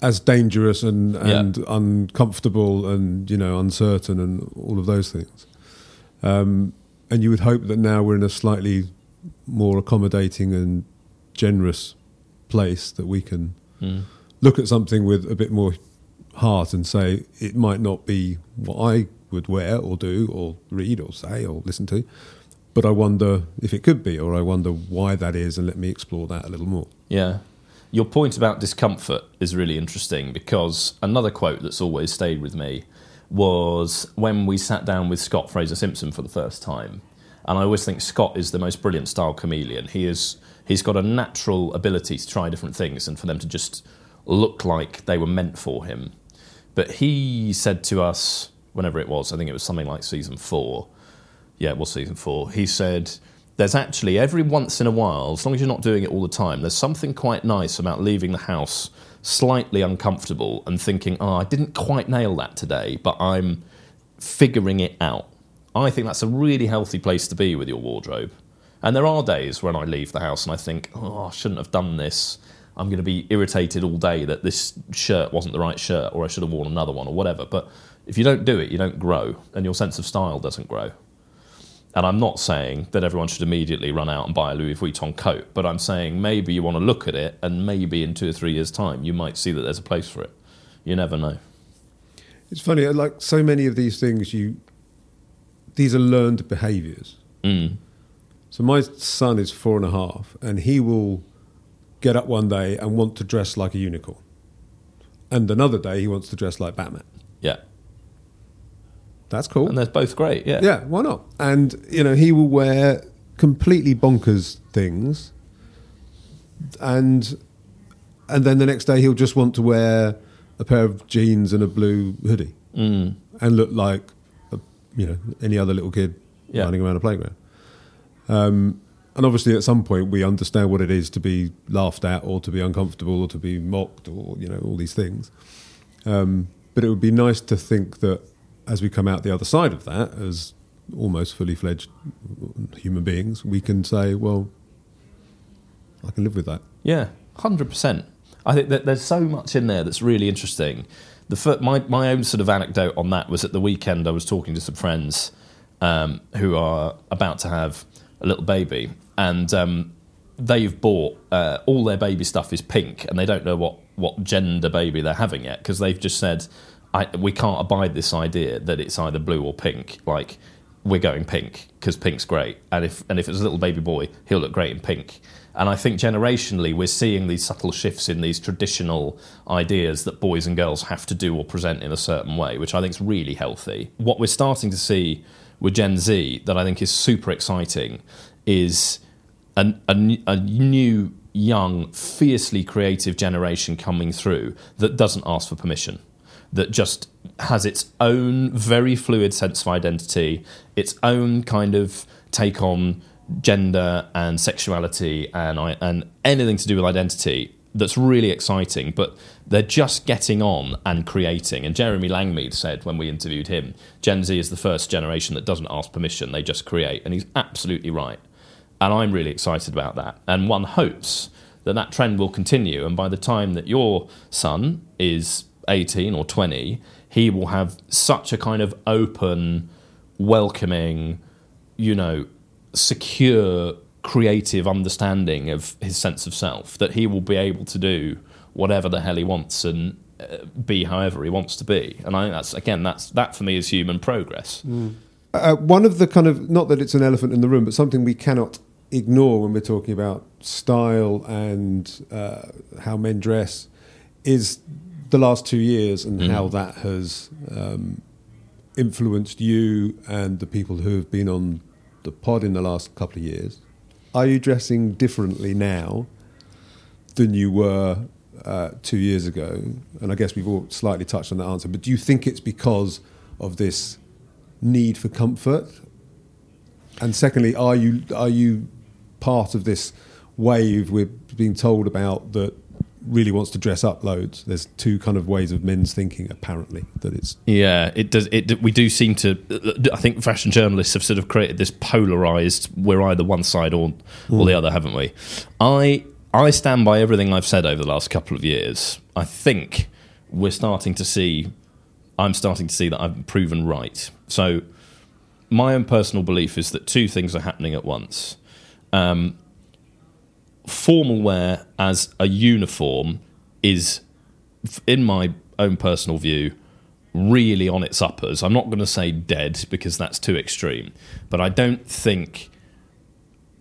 as dangerous and, and uncomfortable and you know uncertain and all of those things. Um, and you would hope that now we're in a slightly more accommodating and generous place that we can Mm. look at something with a bit more heart and say it might not be what I would wear or do or read or say or listen to, but I wonder if it could be, or I wonder why that is, and let me explore that a little more. Yeah. Your point about discomfort is really interesting because another quote that's always stayed with me was when we sat down with Scott Fraser Simpson for the first time. And I always think Scott is the most brilliant style chameleon. He is he's got a natural ability to try different things and for them to just look like they were meant for him. But he said to us whenever it was, I think it was something like season 4. Yeah, it was season 4. He said there's actually every once in a while, as long as you're not doing it all the time, there's something quite nice about leaving the house slightly uncomfortable and thinking, oh, I didn't quite nail that today, but I'm figuring it out. I think that's a really healthy place to be with your wardrobe. And there are days when I leave the house and I think, oh, I shouldn't have done this. I'm going to be irritated all day that this shirt wasn't the right shirt or I should have worn another one or whatever. But if you don't do it, you don't grow and your sense of style doesn't grow. And I'm not saying that everyone should immediately run out and buy a Louis Vuitton coat, but I'm saying maybe you want to look at it and maybe in two or three years' time you might see that there's a place for it. You never know. It's funny, like so many of these things, you these are learned behaviours. Mm. So my son is four and a half, and he will get up one day and want to dress like a unicorn, and another day he wants to dress like Batman. Yeah. That's cool. And they're both great. Yeah. Yeah, why not? And you know, he will wear completely bonkers things, and and then the next day he'll just want to wear a pair of jeans and a blue hoodie Mm. and look like a, you know any other little kid Yeah. running around a playground. Um, and obviously, at some point, we understand what it is to be laughed at, or to be uncomfortable, or to be mocked, or you know all these things. Um, but it would be nice to think that as we come out the other side of that, as almost fully fledged human beings, we can say, "Well, I can live with that." Yeah, hundred percent. I think that there's so much in there that's really interesting. The fir- my my own sort of anecdote on that was at the weekend. I was talking to some friends um, who are about to have a little baby, and um, they've bought uh, all their baby stuff is pink, and they don't know what what gender baby they're having yet because they've just said I, we can't abide this idea that it's either blue or pink. Like we're going pink because pink's great, and if and if it's a little baby boy, he'll look great in pink. And I think generationally, we're seeing these subtle shifts in these traditional ideas that boys and girls have to do or present in a certain way, which I think is really healthy. What we're starting to see with Gen Z that I think is super exciting is a new, young, fiercely creative generation coming through that doesn't ask for permission that just has its own very fluid sense of identity, its own kind of take on gender and sexuality and and anything to do with identity that's really exciting. But they're just getting on and creating. And Jeremy Langmead said when we interviewed him, Gen Z is the first generation that doesn't ask permission; they just create, and he's absolutely right. And I'm really excited about that. And one hopes that that trend will continue. And by the time that your son is 18 or 20, he will have such a kind of open, welcoming, you know, secure, creative understanding of his sense of self that he will be able to do whatever the hell he wants and uh, be however he wants to be. And I think that's, again, that's, that for me is human progress. Uh, one of the kind of not that it's an elephant in the room, but something we cannot ignore when we're talking about style and uh, how men dress is the last two years and how that has um, influenced you and the people who have been on the pod in the last couple of years? Are you dressing differently now than you were uh, two years ago? And I guess we've all slightly touched on that answer, but do you think it's because of this need for comfort? And secondly, are you are you part of this wave we're being told about that really wants to dress up loads? There's two kind of ways of men's thinking, apparently. That it's Yeah, it does. It we do seem to. I think fashion journalists have sort of created this polarized. We're either one side or or the other, haven't we? I I stand by everything I've said over the last couple of years. I think we're starting to see. I'm starting to see that I've proven right. So, my own personal belief is that two things are happening at once. Um, formal wear as a uniform is, in my own personal view, really on its uppers. I'm not going to say dead because that's too extreme, but I don't think.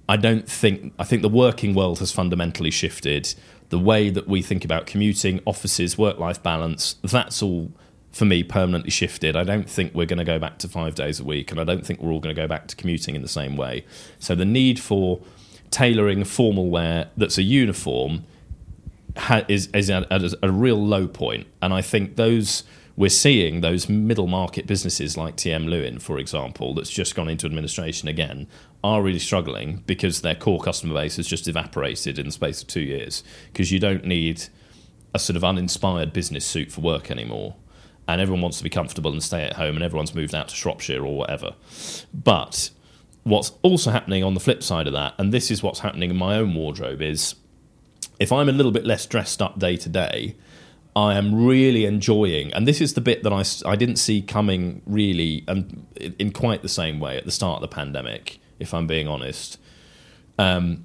I don't think. I think the working world has fundamentally shifted. The way that we think about commuting, offices, work life balance, that's all, for me, permanently shifted. I don't think we're going to go back to five days a week, and I don't think we're all going to go back to commuting in the same way. So the need for tailoring formal wear that's a uniform ha- is, is at, at a real low point. And I think those we're seeing those middle market businesses like TM Lewin, for example, that's just gone into administration again, are really struggling because their core customer base has just evaporated in the space of two years. Because you don't need a sort of uninspired business suit for work anymore. And everyone wants to be comfortable and stay at home, and everyone's moved out to Shropshire or whatever. But what's also happening on the flip side of that, and this is what's happening in my own wardrobe, is if I'm a little bit less dressed up day to day, I am really enjoying, and this is the bit that I, I didn't see coming really and in in quite the same way at the start of the pandemic, if I'm being honest. Um,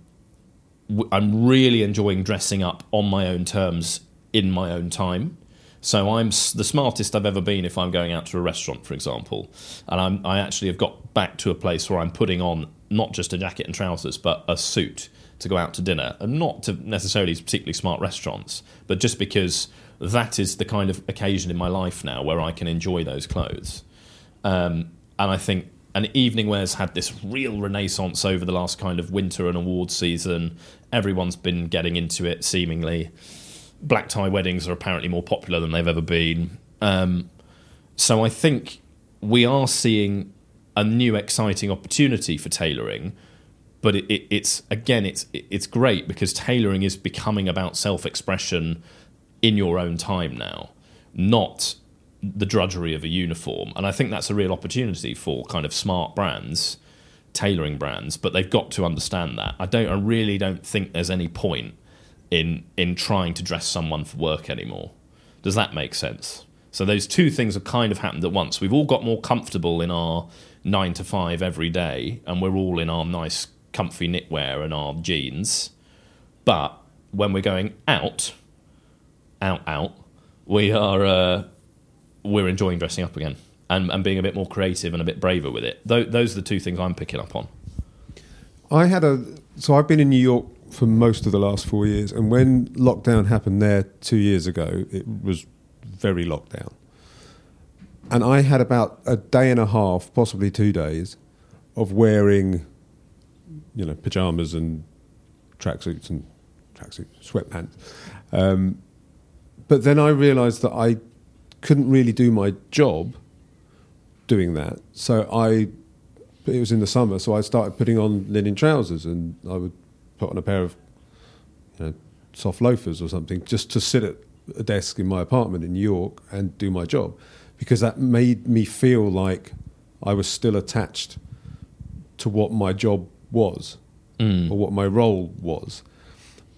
I'm really enjoying dressing up on my own terms in my own time. So I'm the smartest I've ever been if I'm going out to a restaurant, for example, and I'm, I actually have got back to a place where I'm putting on not just a jacket and trousers, but a suit to go out to dinner, and not to necessarily particularly smart restaurants, but just because that is the kind of occasion in my life now where I can enjoy those clothes. Um, and I think and evening wear's had this real renaissance over the last kind of winter and award season. Everyone's been getting into it, seemingly. Black tie weddings are apparently more popular than they've ever been. Um, so I think we are seeing a new exciting opportunity for tailoring, but it, it, it's again it's it- it's great because tailoring is becoming about self-expression in your own time now, not the drudgery of a uniform. And I think that's a real opportunity for kind of smart brands, tailoring brands, but they've got to understand that. I don't I really don't think there's any point in in trying to dress someone for work anymore. Does that make sense? So those two things have kind of happened at once. We've all got more comfortable in our nine to five every day, and we're all in our nice, comfy knitwear and our jeans. But when we're going out, out, out, we are uh, we're enjoying dressing up again and, and being a bit more creative and a bit braver with it. Tho- those are the two things I'm picking up on. I had a so I've been in New York for most of the last four years, and when lockdown happened there two years ago, it was very locked down. And I had about a day and a half, possibly two days, of wearing, you know, pajamas and tracksuits and tracksuit sweatpants. Um, but then I realised that I couldn't really do my job doing that. So I it was in the summer, so I started putting on linen trousers, and I would put on a pair of you know, soft loafers or something just to sit at a desk in my apartment in New York and do my job, because that made me feel like I was still attached to what my job was or what my role was.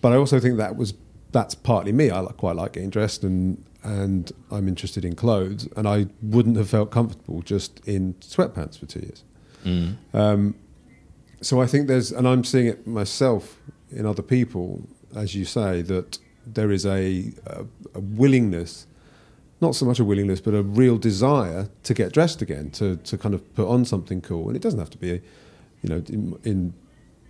But I also think that was that's partly me. I quite like getting dressed and and I'm interested in clothes, and I wouldn't have felt comfortable just in sweatpants for two years. Um, so I think there's, and I'm seeing it myself in other people, as you say, that there is a, a, a willingness, not so much a willingness, but a real desire to get dressed again, to, to kind of put on something cool. And it doesn't have to be, a, you know, in, in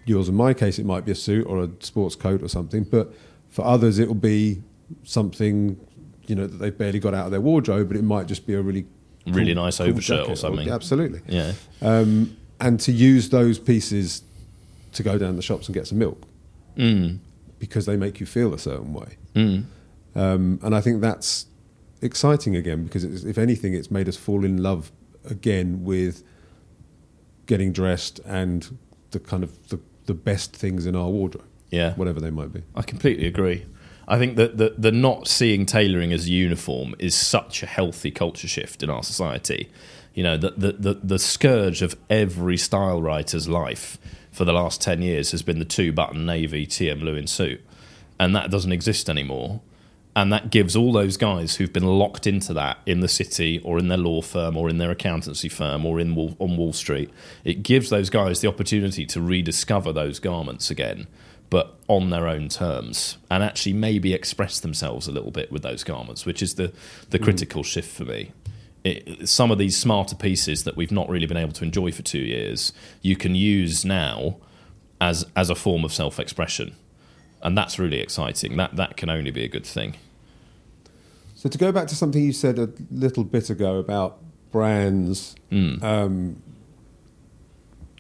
yours and my case, it might be a suit or a sports coat or something, but for others, it will be something, you know, that they've barely got out of their wardrobe, but it might just be a really really nice overshirt or something. absolutely. Yeah. Um, and to use those pieces to go down the shops and get some milk Mm. because they make you feel a certain way. Mm. Um, and I think that's exciting again because it's, if anything, it's made us fall in love again with getting dressed and the kind of the, the best things in our wardrobe, Yeah. whatever they might be. I completely agree. I think that the, the not seeing tailoring as uniform is such a healthy culture shift in our society. You know, the, the, the, the scourge of every style writer's life for the last 10 years has been the two button navy TM Lewin suit. And that doesn't exist anymore. And that gives all those guys who've been locked into that in the city or in their law firm or in their accountancy firm or in Wall, on Wall Street, it gives those guys the opportunity to rediscover those garments again, but on their own terms, and actually maybe express themselves a little bit with those garments, which is the, the mm. critical shift for me. It, some of these smarter pieces that we've not really been able to enjoy for two years, you can use now as as a form of self expression, and that's really exciting. That that can only be a good thing. So to go back to something you said a little bit ago about brands Mm. um,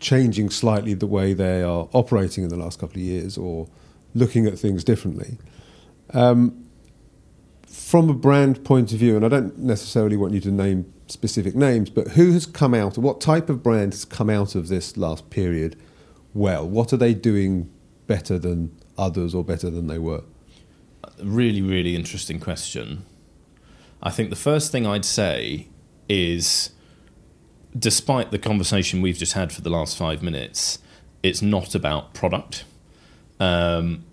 changing slightly the way they are operating in the last couple of years or looking at things differently. Um, from a brand point of view, and I don't necessarily want you to name specific names, but who has come out, what type of brand has come out of this last period well? What are they doing better than others or better than they were? really, really interesting question. I think the first thing I'd say is despite the conversation we've just had for the last five minutes, it's not about product. Um,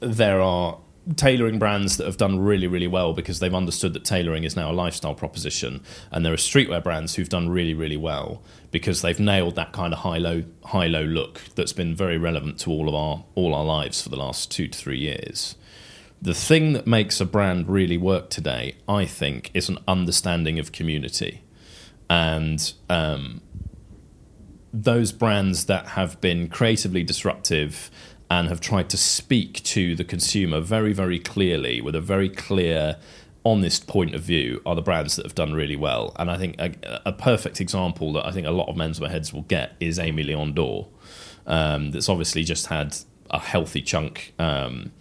there are tailoring brands that have done really, really well because they've understood that tailoring is now a lifestyle proposition, and there are streetwear brands who've done really, really well because they've nailed that kind of high-low, high-low look that's been very relevant to all of our all our lives for the last two to three years. The thing that makes a brand really work today, I think, is an understanding of community, and um, those brands that have been creatively disruptive and have tried to speak to the consumer very, very clearly with a very clear, honest point of view are the brands that have done really well. And I think a, a perfect example that I think a lot of menswear heads will get is Aimé Leon Dore. Um, that's obviously just had a healthy chunk um,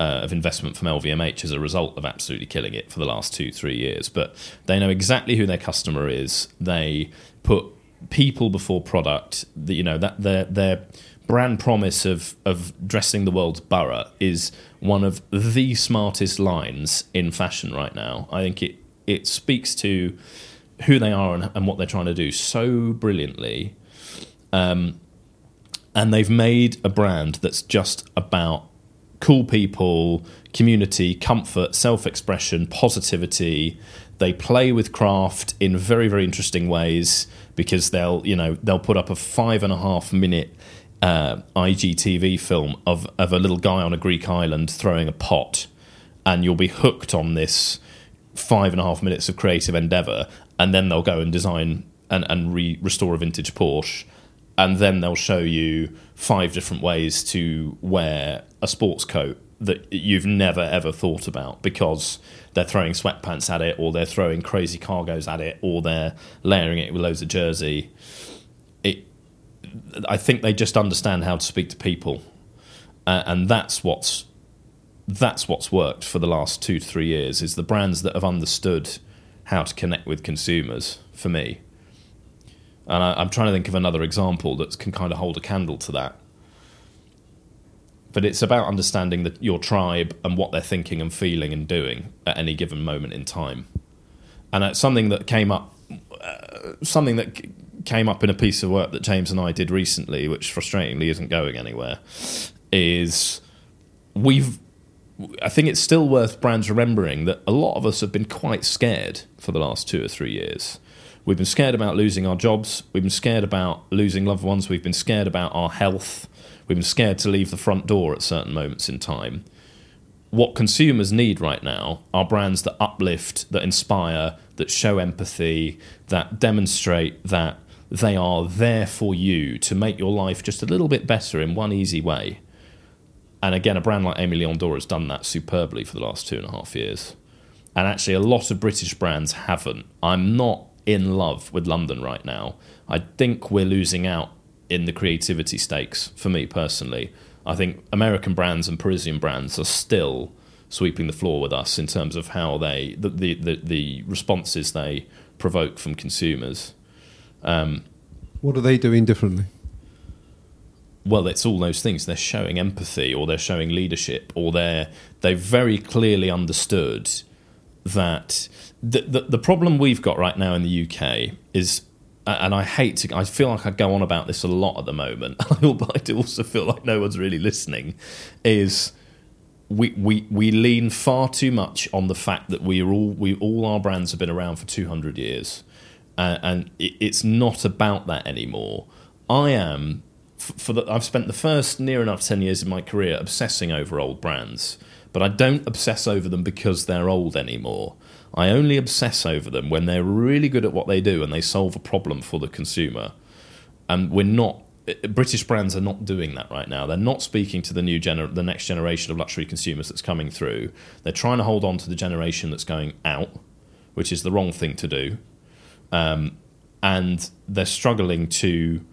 uh, of investment from LVMH as a result of absolutely killing it for the last two, three years. But they know exactly who their customer is. They put people before product. The, you know that their their brand promise of of dressing the world's borough is one of the smartest lines in fashion right now. I think it it speaks to who they are and, and what they're trying to do so brilliantly. Um, and they've made a brand that's just about cool people, community, comfort, self expression, positivity. They play with craft in very, very interesting ways because they'll, you know, they'll put up a five and a half minute uh, IGTV film of, of a little guy on a Greek island throwing a pot, and you'll be hooked on this five and a half minutes of creative endeavor, and then they'll go and design and, and re- restore a vintage Porsche, and then they'll show you five different ways to wear a sports coat that you've never ever thought about because they're throwing sweatpants at it, or they're throwing crazy cargos at it, or they're layering it with loads of jersey. I think they just understand how to speak to people, uh, and that's what's that's what's worked for the last two to three years is the brands that have understood how to connect with consumers for me. And I, i'm trying to think of another example that can kind of hold a candle to that. But it's about understanding that your tribe and what they're thinking and feeling and doing at any given moment in time. And it's something that came up uh, something that came up in a piece of work that james and i did recently which frustratingly isn't going anywhere is we've I think it's still worth brands remembering that a lot of us have been quite scared for the last two or three years. We've been scared about losing our jobs. We've been scared about losing loved ones. We've been scared about our health. We've been scared to leave the front door at certain moments in time. What consumers need right now are brands that uplift, that inspire, that show empathy, that demonstrate that they are there for you to make your life just a little bit better in one easy way. And again, a brand like Aimé Leon Dore has done that superbly for the last two and a half years. And actually, a lot of British brands haven't. I'm not in love with London right now. I think we're losing out in the creativity stakes for me personally. I think American brands and Parisian brands are still sweeping the floor with us in terms of how they the the, the, the responses they provoke from consumers. Um, what are they doing differently? well, it's all those things. They're showing empathy, or they're showing leadership, or they're they've very clearly understood that the, the the problem we've got right now in the UK is, and I hate to, I feel like I go on about this a lot at the moment, but I also feel like no one's really listening. Is we, we, we lean far too much on the fact that we are all we all our brands have been around for 200 years, uh, and it, it's not about that anymore. I am for the, I've spent the first near enough 10 years of my career obsessing over old brands, but I don't obsess over them because they're old anymore. I only obsess over them when they're really good at what they do and they solve a problem for the consumer. And we're not British brands are not doing that right now. They're not speaking to the new gener- the next generation of luxury consumers that's coming through. They're trying to hold on to the generation that's going out, which is the wrong thing to do. Um, and they're struggling to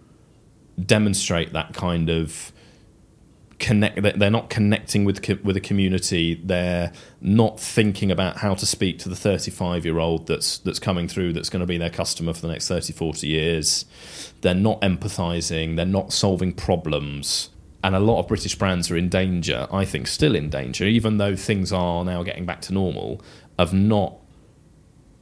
demonstrate that kind of connect they're not connecting with with a community. They're not thinking about how to speak to the 35 year old that's that's coming through that's going to be their customer for the next 30 40 years. They're not empathizing they're not solving problems. And a lot of british brands are in danger i think still in danger even though things are now getting back to normal of not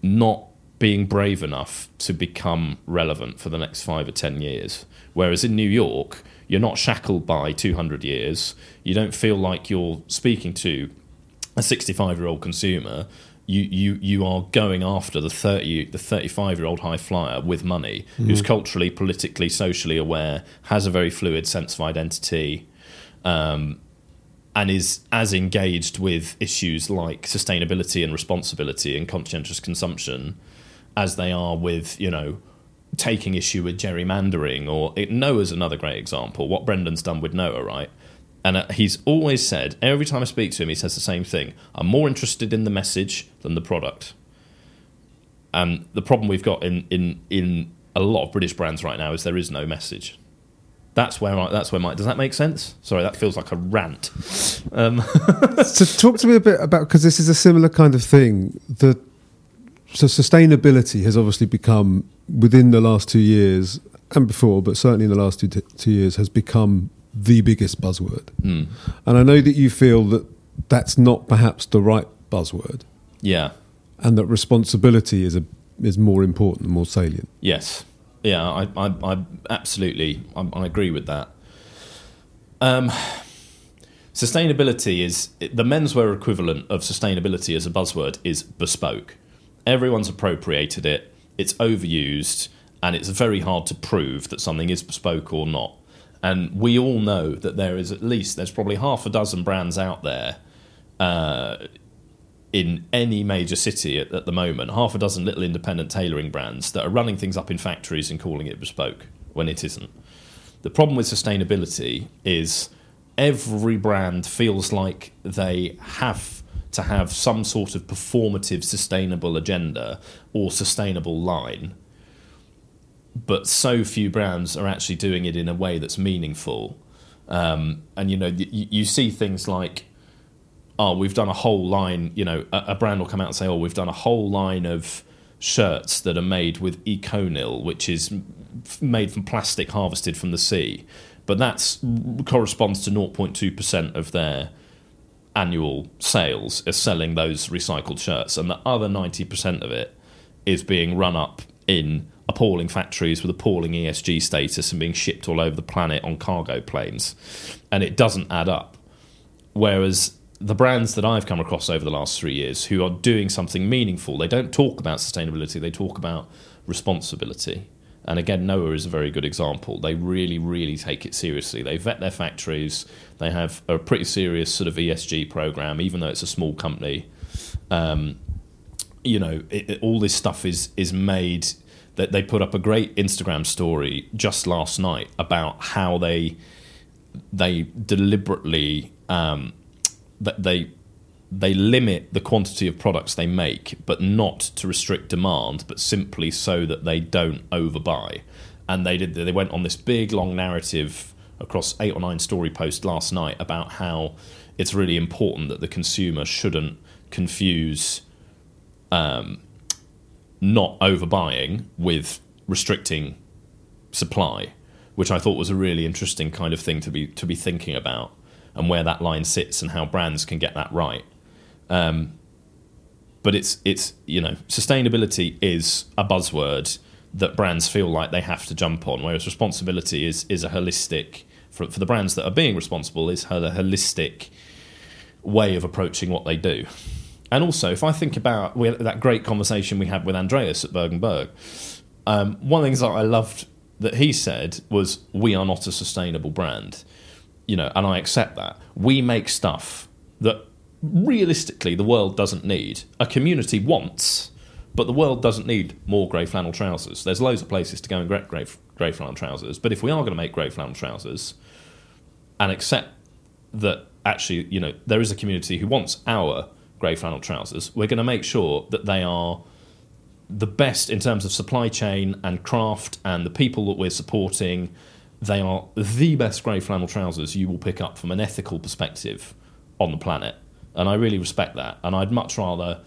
not being brave enough to become relevant for the next 5 or 10 years Whereas in New York, you're not shackled by 200 years. You don't feel like you're speaking to a 65 year old consumer. You, you, you are going after the 30 the 35 year old high flyer with money mm-hmm. who's culturally politically socially aware has a very fluid sense of identity um, and is as engaged with issues like sustainability and responsibility and conscientious consumption as they are with you know taking issue with gerrymandering or it, Noah's another great example. What Brendon's done with Noah, right? And uh, he's always said every time I speak to him, he says the same thing. I'm more interested in the message than the product. And the problem we've got in in in a lot of British brands right now is there is no message. That's where I, that's where my does that make sense? Sorry, that feels like a rant. Um. so talk to me a bit about because this is a similar kind of thing. The so sustainability has obviously become within the last two years and before, but certainly in the last two, t- two years, has become the biggest buzzword. Mm. And I know that you feel that that's not perhaps the right buzzword. Yeah. And that responsibility is a is more important and more salient. Yes. Yeah, I, I, I absolutely I, I, agree with that. Um, sustainability is the menswear equivalent of sustainability as a buzzword is bespoke. Everyone's appropriated it it's overused, and it's very hard to prove that something is bespoke or not. And we all know that there is at least there's probably half a dozen brands out there uh, in any major city at, at, the moment, half a dozen little independent tailoring brands that are running things up in factories and calling it bespoke when it isn't. The problem with sustainability is every brand feels like they have to have some sort of performative sustainable agenda or sustainable line. But so few brands are actually doing it in a way that's meaningful. Um, and you know you, you, see things like oh we've done a whole line you know a, a, brand will come out and say oh we've done a whole line of shirts that are made with ECONYL which is made from plastic harvested from the sea. But that corresponds to 0.2% of their annual sales is selling those recycled shirts, and the other 90% of it is being run up in appalling factories with appalling ESG status and being shipped all over the planet on cargo planes. And it doesn't add up. Whereas the brands that I've come across over the last three years who are doing something meaningful, they don't talk about sustainability, they talk about responsibility. And again, Noah is a very good example. They really, really take it seriously. They vet their factories. They have a pretty serious sort of ESG program, even though it's a small company. Um, you know, it, it, all this stuff is is made. That they put up a great Instagram story just last night about how they they deliberately um, they they limit the quantity of products they make, but not to restrict demand, but simply so that they don't overbuy. And they did. They went on this big long narrative across eight or nine story posts last night about how it's really important that the consumer shouldn't confuse um, not overbuying with restricting supply, which I thought was a really interesting kind of thing to be to be thinking about and where that line sits and how brands can get that right. Um, but it's it's you know sustainability is a buzzword that brands feel like they have to jump on, whereas responsibility is is a holistic for, for the brands that are being responsible is a holistic way of approaching what they do. And also, if I think about we, that great conversation we had with Andreas at Berg & Berg, um, one of the things that I loved that he said was, "We are not a sustainable brand," you know, and I accept that. We make stuff that realistically the world doesn't need. A community wants, but the world doesn't need more grey flannel trousers. There's loads of places to go and get grey, grey flannel trousers, but if we are going to make grey flannel trousers, and accept that actually, you know, there is a community who wants our grey flannel trousers, we're going to make sure that they are the best in terms of supply chain and craft and the people that we're supporting. They are the best grey flannel trousers you will pick up from an ethical perspective on the planet. And I really respect that. And I'd much rather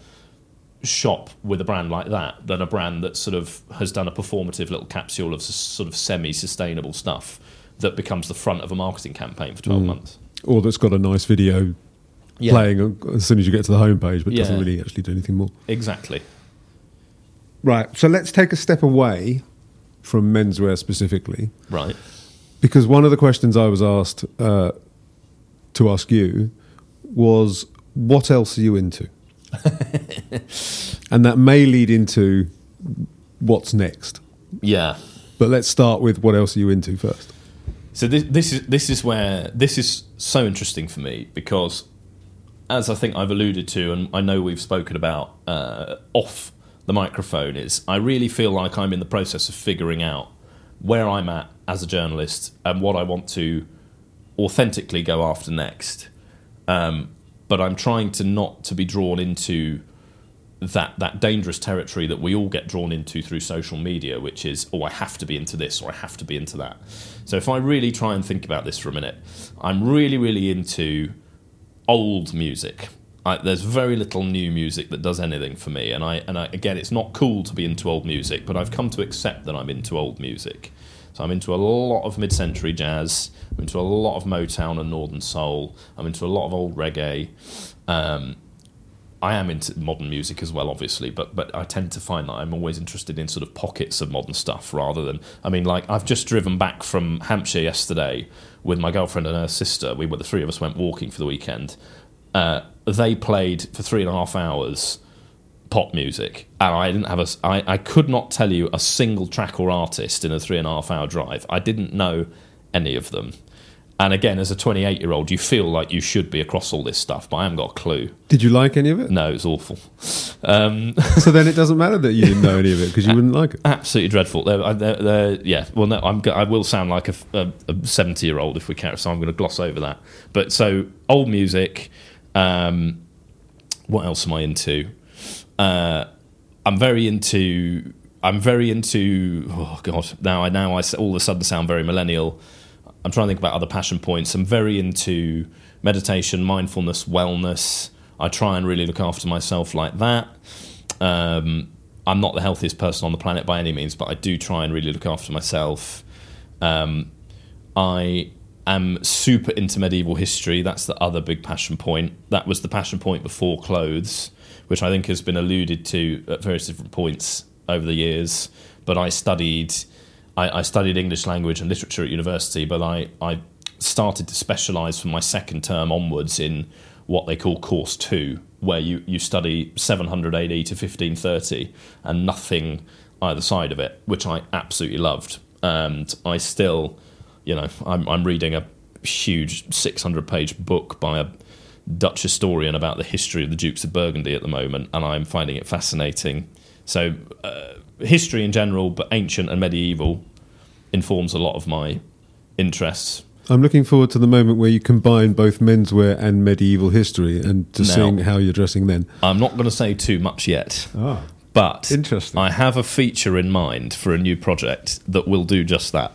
shop with a brand like that than a brand that sort of has done a performative little capsule of sort of semi sustainable stuff that becomes the front of a marketing campaign for 12 mm. months. Or that's got a nice video yeah. playing as soon as you get to the homepage, but yeah. doesn't really actually do anything more. Exactly. Right. So let's take a step away from menswear specifically. Right. Because one of the questions I was asked uh, to ask you was, what else are you into? and that may lead into what's next. Yeah. But let's start with what else are you into first? So this, this is this is where this is so interesting for me because, as I think I've alluded to, and I know we've spoken about uh, off the microphone, is I really feel like I'm in the process of figuring out where I'm at as a journalist and what I want to authentically go after next. Um, but I'm trying to not to be drawn into that that dangerous territory that we all get drawn into through social media, which is, oh, I have to be into this or I have to be into that. So if I really try and think about this for a minute, I'm really, really into old music. I, there's very little new music that does anything for me, and I and I, again, it's not cool to be into old music, but I've come to accept that I'm into old music. So I'm into a lot of mid-century jazz. I'm into a lot of Motown and Northern Soul. I'm into a lot of old reggae. Um, I am into modern music as well, obviously, but but I tend to find that I'm always interested in sort of pockets of modern stuff rather than. I mean, like I've just driven back from Hampshire yesterday with my girlfriend and her sister. We were the three of us went walking for the weekend. Uh, they played for three and a half hours pop music, and I didn't have a. I, I could not tell you a single track or artist in a three and a half hour drive. I didn't know any of them. And again, as a 28 year old, you feel like you should be across all this stuff, but I haven't got a clue. Did you like any of it? No, it's awful. Um, so then it doesn't matter that you didn't know any of it because you wouldn't like it. Absolutely dreadful. They're, they're, they're, yeah, well, no, I'm, I will sound like a 70 year old if we care, so I'm going to gloss over that. But so, old music. Um, what else am I into? Uh, I'm very into. I'm very into. Oh God! Now I now I all of a sudden sound very millennial. I'm trying to think about other passion points. I'm very into meditation, mindfulness, wellness. I try and really look after myself like that. Um, I'm not the healthiest person on the planet by any means, but I do try and really look after myself. Um, I am super into medieval history. That's the other big passion point. That was the passion point before clothes, which I think has been alluded to at various different points over the years. But I studied I, I, studied English language and literature at university, but I, I started to specialise from my second term onwards in what they call course two, where you, you study 700 AD to 1530 and nothing either side of it, which I absolutely loved. And I still, you know, I'm, I'm reading a huge 600 page book by a Dutch historian about the history of the Dukes of Burgundy at the moment, and I'm finding it fascinating. So, uh, history in general, but ancient and medieval, informs a lot of my interests. I'm looking forward to the moment where you combine both menswear and medieval history and to Now- seeing how you're dressing then. I'm not going to say too much yet, Ah, but Interesting. I have a feature in mind for a new project that will do just that.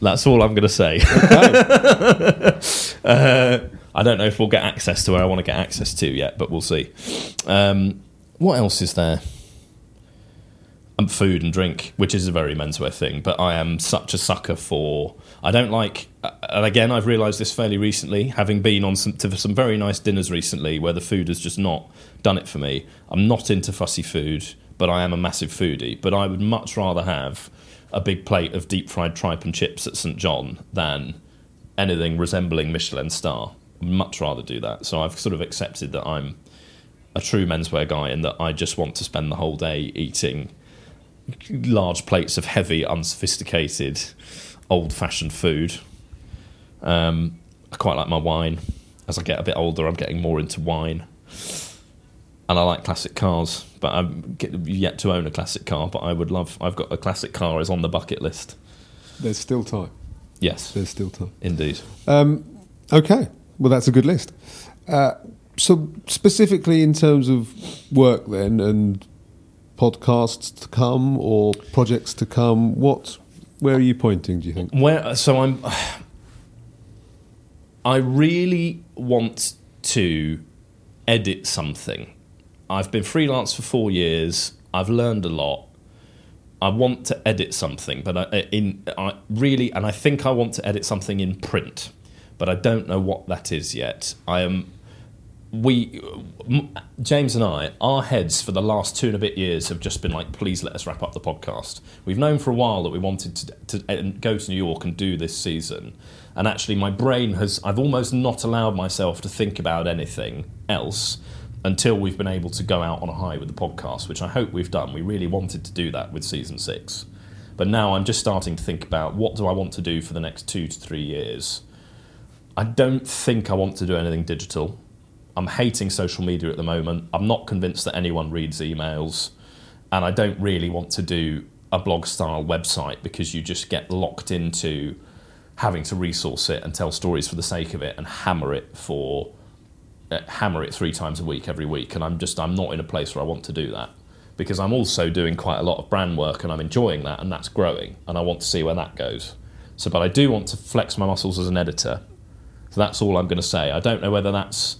That's all I'm going to say. uh, I don't know if we'll get access to where I want to get access to yet, but we'll see. Um, what else is there? Um, food and drink, which is a very menswear thing, but I am such a sucker for. I don't like, uh, and again, I've realised this fairly recently, having been on some to some very nice dinners recently, where the food has just not done it for me. I'm not into fussy food, but I am a massive foodie. But I would much rather have a big plate of deep fried tripe and chips at St John than anything resembling Michelin star. Much rather do that. So I've sort of accepted that I'm a true menswear guy and that I just want to spend the whole day eating large plates of heavy, unsophisticated, old-fashioned food. Um, I quite like my wine. As I get a bit older, I'm getting more into wine, and I like classic cars. But I'm yet to own a classic car. But I would love. I've got a classic car is on the bucket list. there's still time. Yes, There's still time. indeed. Um, okay, well, that's a good list. Uh, so, specifically in terms of work, then, and podcasts to come or projects to come, what, where are you pointing? Do you think? Where so I'm I really want to edit something. I've been freelance for 4 years. I've learned a lot. I want to edit something, but I, in I really and I think I want to edit something in print, but I don't know what that is yet. I am we James and I, our heads for the last two and a bit years have just been like, please let us wrap up the podcast. We've known for a while that we wanted to, to uh, go to New York and do this season, and actually, my brain has I've almost not allowed myself to think about anything else until we've been able to go out on a high with the podcast, which I hope we've done. We really wanted to do that with season six, but now I'm just starting to think about what do I want to do for the next two to three years. I don't think I want to do anything digital. I'm hating social media at the moment. I'm not convinced that anyone reads emails. And I don't really want to do a blog style website because you just get locked into having to resource it and tell stories for the sake of it and hammer it for uh, hammer it three times a week every week and I'm just I'm not in a place where I want to do that because I'm also doing quite a lot of brand work and I'm enjoying that and that's growing and I want to see where that goes. So but I do want to flex my muscles as an editor. So that's all I'm going to say. I don't know whether that's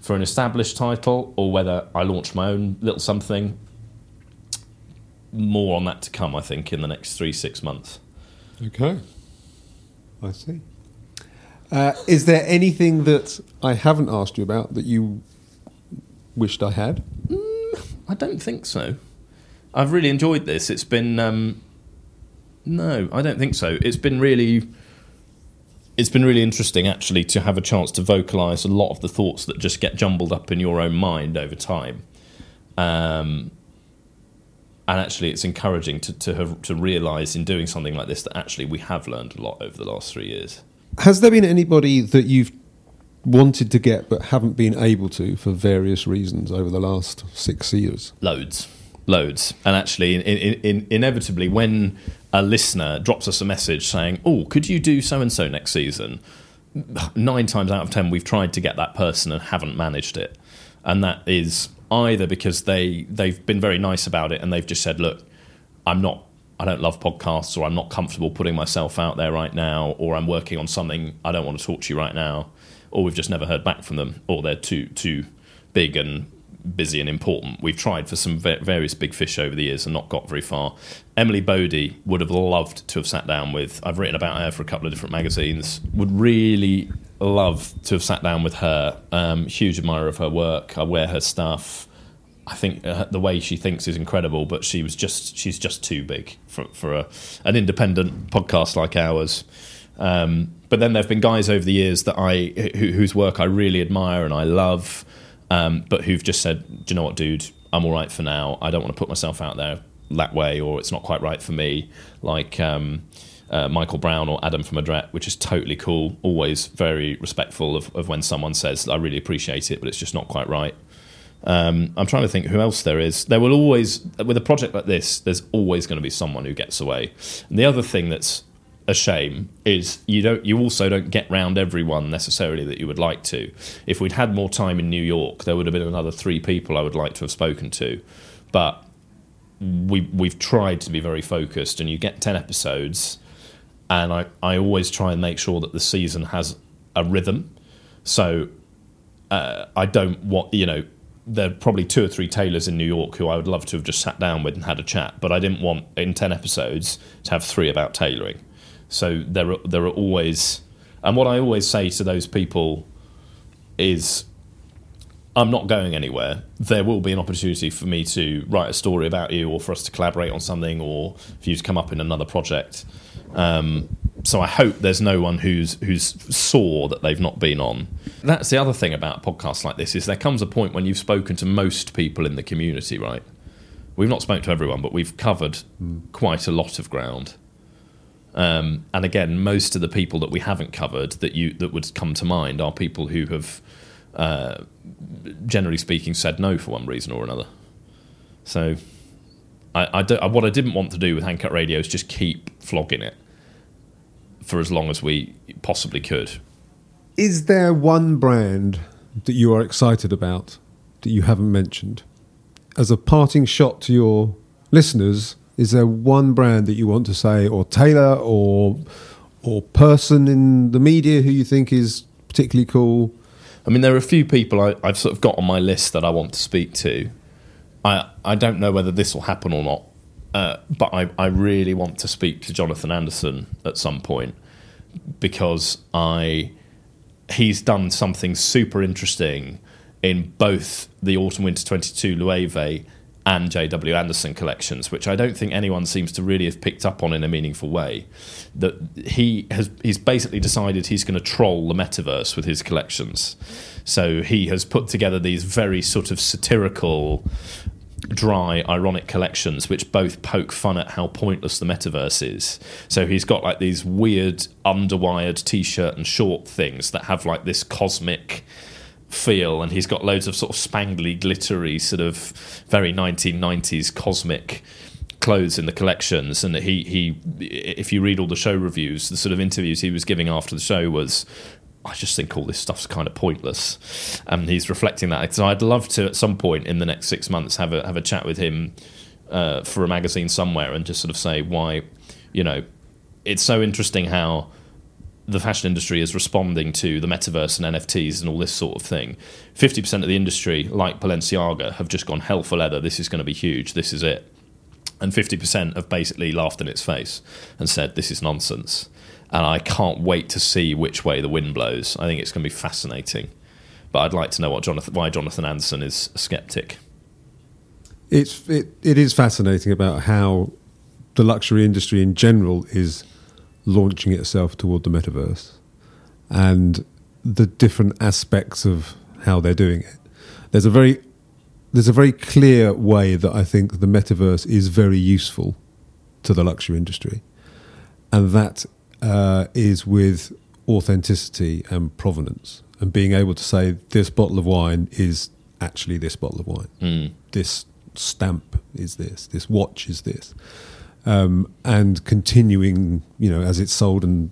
for an established title or whether I launch my own little something. More on that to come, I think, in the next three, six months. Okay, I see. Uh, is there anything that I haven't asked you about that you wished I had? I don't think so. I've really enjoyed this. It's been um, no, I don't think so. It's been really, it's been really interesting actually to have a chance to vocalize a lot of the thoughts that just get jumbled up in your own mind over time. Um, and actually, it's encouraging to to have, to realize in doing something like this that actually we have learned a lot over the last three years. Has there been anybody that you've wanted to get but haven't been able to for various reasons over the last six years? Loads, loads, and actually, in, in, in, inevitably, when a listener drops us a message saying, "Oh, could you do so and so next season?" Nine times out of ten, we've tried to get that person and haven't managed it, and that is either because they they've been very nice about it and they've just said, "Look, I'm not." I don't love podcasts, or I'm not comfortable putting myself out there right now, or I'm working on something I don't want to talk to you right now, or we've just never heard back from them, or they're too too big and busy and important. We've tried for some various big fish over the years and not got very far. Emily Bode would have loved to have sat down with. I've written about her for a couple of different magazines. Would really love to have sat down with her. Um, huge admirer of her work. I wear her stuff. I think uh, the way she thinks is incredible, but she was just she's just too big for for a, an independent podcast like ours. Um, but then there have been guys over the years that I who, whose work I really admire and I love, um, but who've just said, "Do you know what, dude? I'm all right for now. I don't want to put myself out there that way, or it's not quite right for me." Like um, uh, Michael Brown or Adam from Adret, which is totally cool. Always very respectful of, of when someone says, "I really appreciate it, but it's just not quite right." Um, I'm trying to think who else there is. There will always, with a project like this, there's always going to be someone who gets away. And the other thing that's a shame is you don't you also don't get round everyone necessarily that you would like to. If we'd had more time in New York, there would have been another three people I would like to have spoken to, but we we've tried to be very focused, and you get ten episodes, and I I always try and make sure that the season has a rhythm, so uh, I don't want you know there are probably two or three tailors in New York who I would love to have just sat down with and had a chat, but I didn't want in ten episodes to have three about tailoring. So there are there are always, and what I always say to those people is, I'm not going anywhere. There will be an opportunity for me to write a story about you, or for us to collaborate on something, or for you to come up in another project. Um, so I hope there's no one who's who's sore that they've not been on. That's the other thing about podcasts like this is there comes a point when you've spoken to most people in the community, right? We've not spoken to everyone, but we've covered quite a lot of ground. Um, and again, most of the people that we haven't covered that you that would come to mind are people who have, uh, generally speaking, said no for one reason or another. So, I, I do, what I didn't want to do with Handcut Radio is just keep flogging it for as long as we possibly could. Is there one brand that you are excited about that you haven't mentioned? As a parting shot to your listeners, is there one brand that you want to say, or tailor, or or person in the media who you think is particularly cool? I mean, there are a few people I, I've sort of got on my list that I want to speak to. I I don't know whether this will happen or not, uh, but I, I really want to speak to Jonathan Anderson at some point because I he's done something super interesting in both the autumn winter 22 Loewe and JW Anderson collections, which I don't think anyone seems to really have picked up on in a meaningful way. That he has he's basically decided he's going to troll the metaverse with his collections. So he has put together these very sort of satirical dry, ironic collections which both poke fun at how pointless the metaverse is. So he's got like these weird underwired t shirt and short things that have like this cosmic feel and he's got loads of sort of spangly glittery sort of very 1990s cosmic clothes in the collections and he he if you read all the show reviews the sort of interviews he was giving after the show was I just think all this stuff's kind of pointless, and he's reflecting that. So I'd love to, at some point in the next six months, have a have a chat with him uh, for a magazine somewhere, and just sort of say why, you know, it's so interesting how the fashion industry is responding to the metaverse and NFTs and all this sort of thing. Fifty percent of the industry, like Balenciaga, have just gone hell for leather. This is going to be huge. This is it. And fifty percent have basically laughed in its face and said this is nonsense and I can't wait to see which way the wind blows. I think it's going to be fascinating. But I'd like to know what Jonathan, why Jonathan Anderson is a skeptic. It's it, it is fascinating about how the luxury industry in general is launching itself toward the metaverse and the different aspects of how they're doing it. There's a very there's a very clear way that I think the metaverse is very useful to the luxury industry, and that uh, is with authenticity and provenance, and being able to say this bottle of wine is actually this bottle of wine. Mm. This stamp is this. This watch is this. Um, and continuing, you know, as it's sold and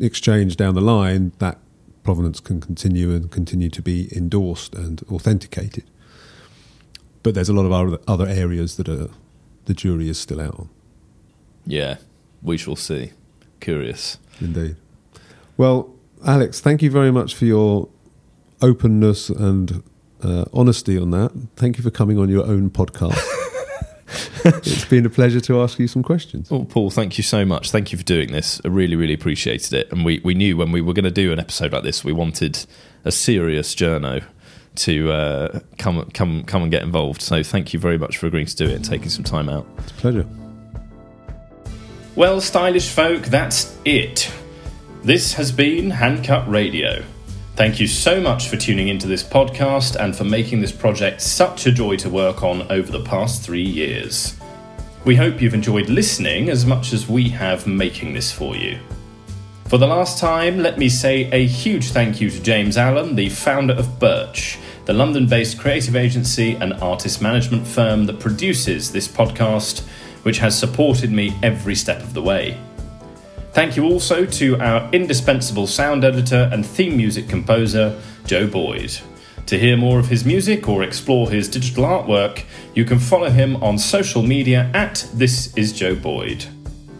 exchanged down the line, that provenance can continue and continue to be endorsed and authenticated. But there's a lot of other, areas that are, the jury is still out on. Yeah, we shall see. Curious. Indeed. Well, Alex, thank you very much for your openness and uh, honesty on that. Thank you for coming on your own podcast. It's been a pleasure to ask you some questions. Well, Paul, thank you so much. Thank you for doing this. I really, really appreciated it. And we, we knew when we were going to do an episode like this, we wanted a serious journo to uh, come come come and get involved. So thank you very much for agreeing to do it and taking some time out. It's a pleasure. Well, stylish folk, that's it. This has been Handcut Radio. Thank you so much for tuning into this podcast and for making this project such a joy to work on over the past three years. We hope you've enjoyed listening as much as we have making this for you. For the last time, let me say a huge thank you to James Allen, the founder of Birch, the London based creative agency and artist management firm that produces this podcast, which has supported me every step of the way. Thank you also to our indispensable sound editor and theme music composer, Joe Boyd. To hear more of his music or explore his digital artwork, you can follow him on social media at This Is Joe Boyd.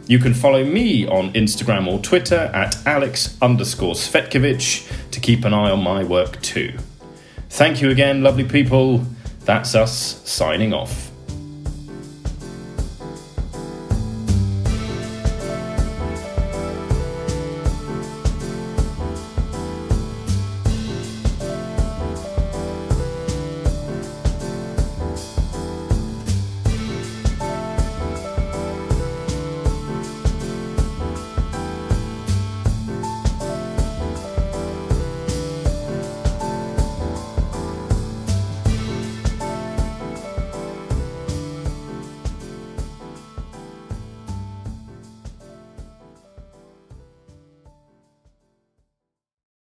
You can follow me on Instagram or Twitter at Alex underscore Cvetkovic to keep an eye on my work too. Thank you again, lovely people. That's us signing off.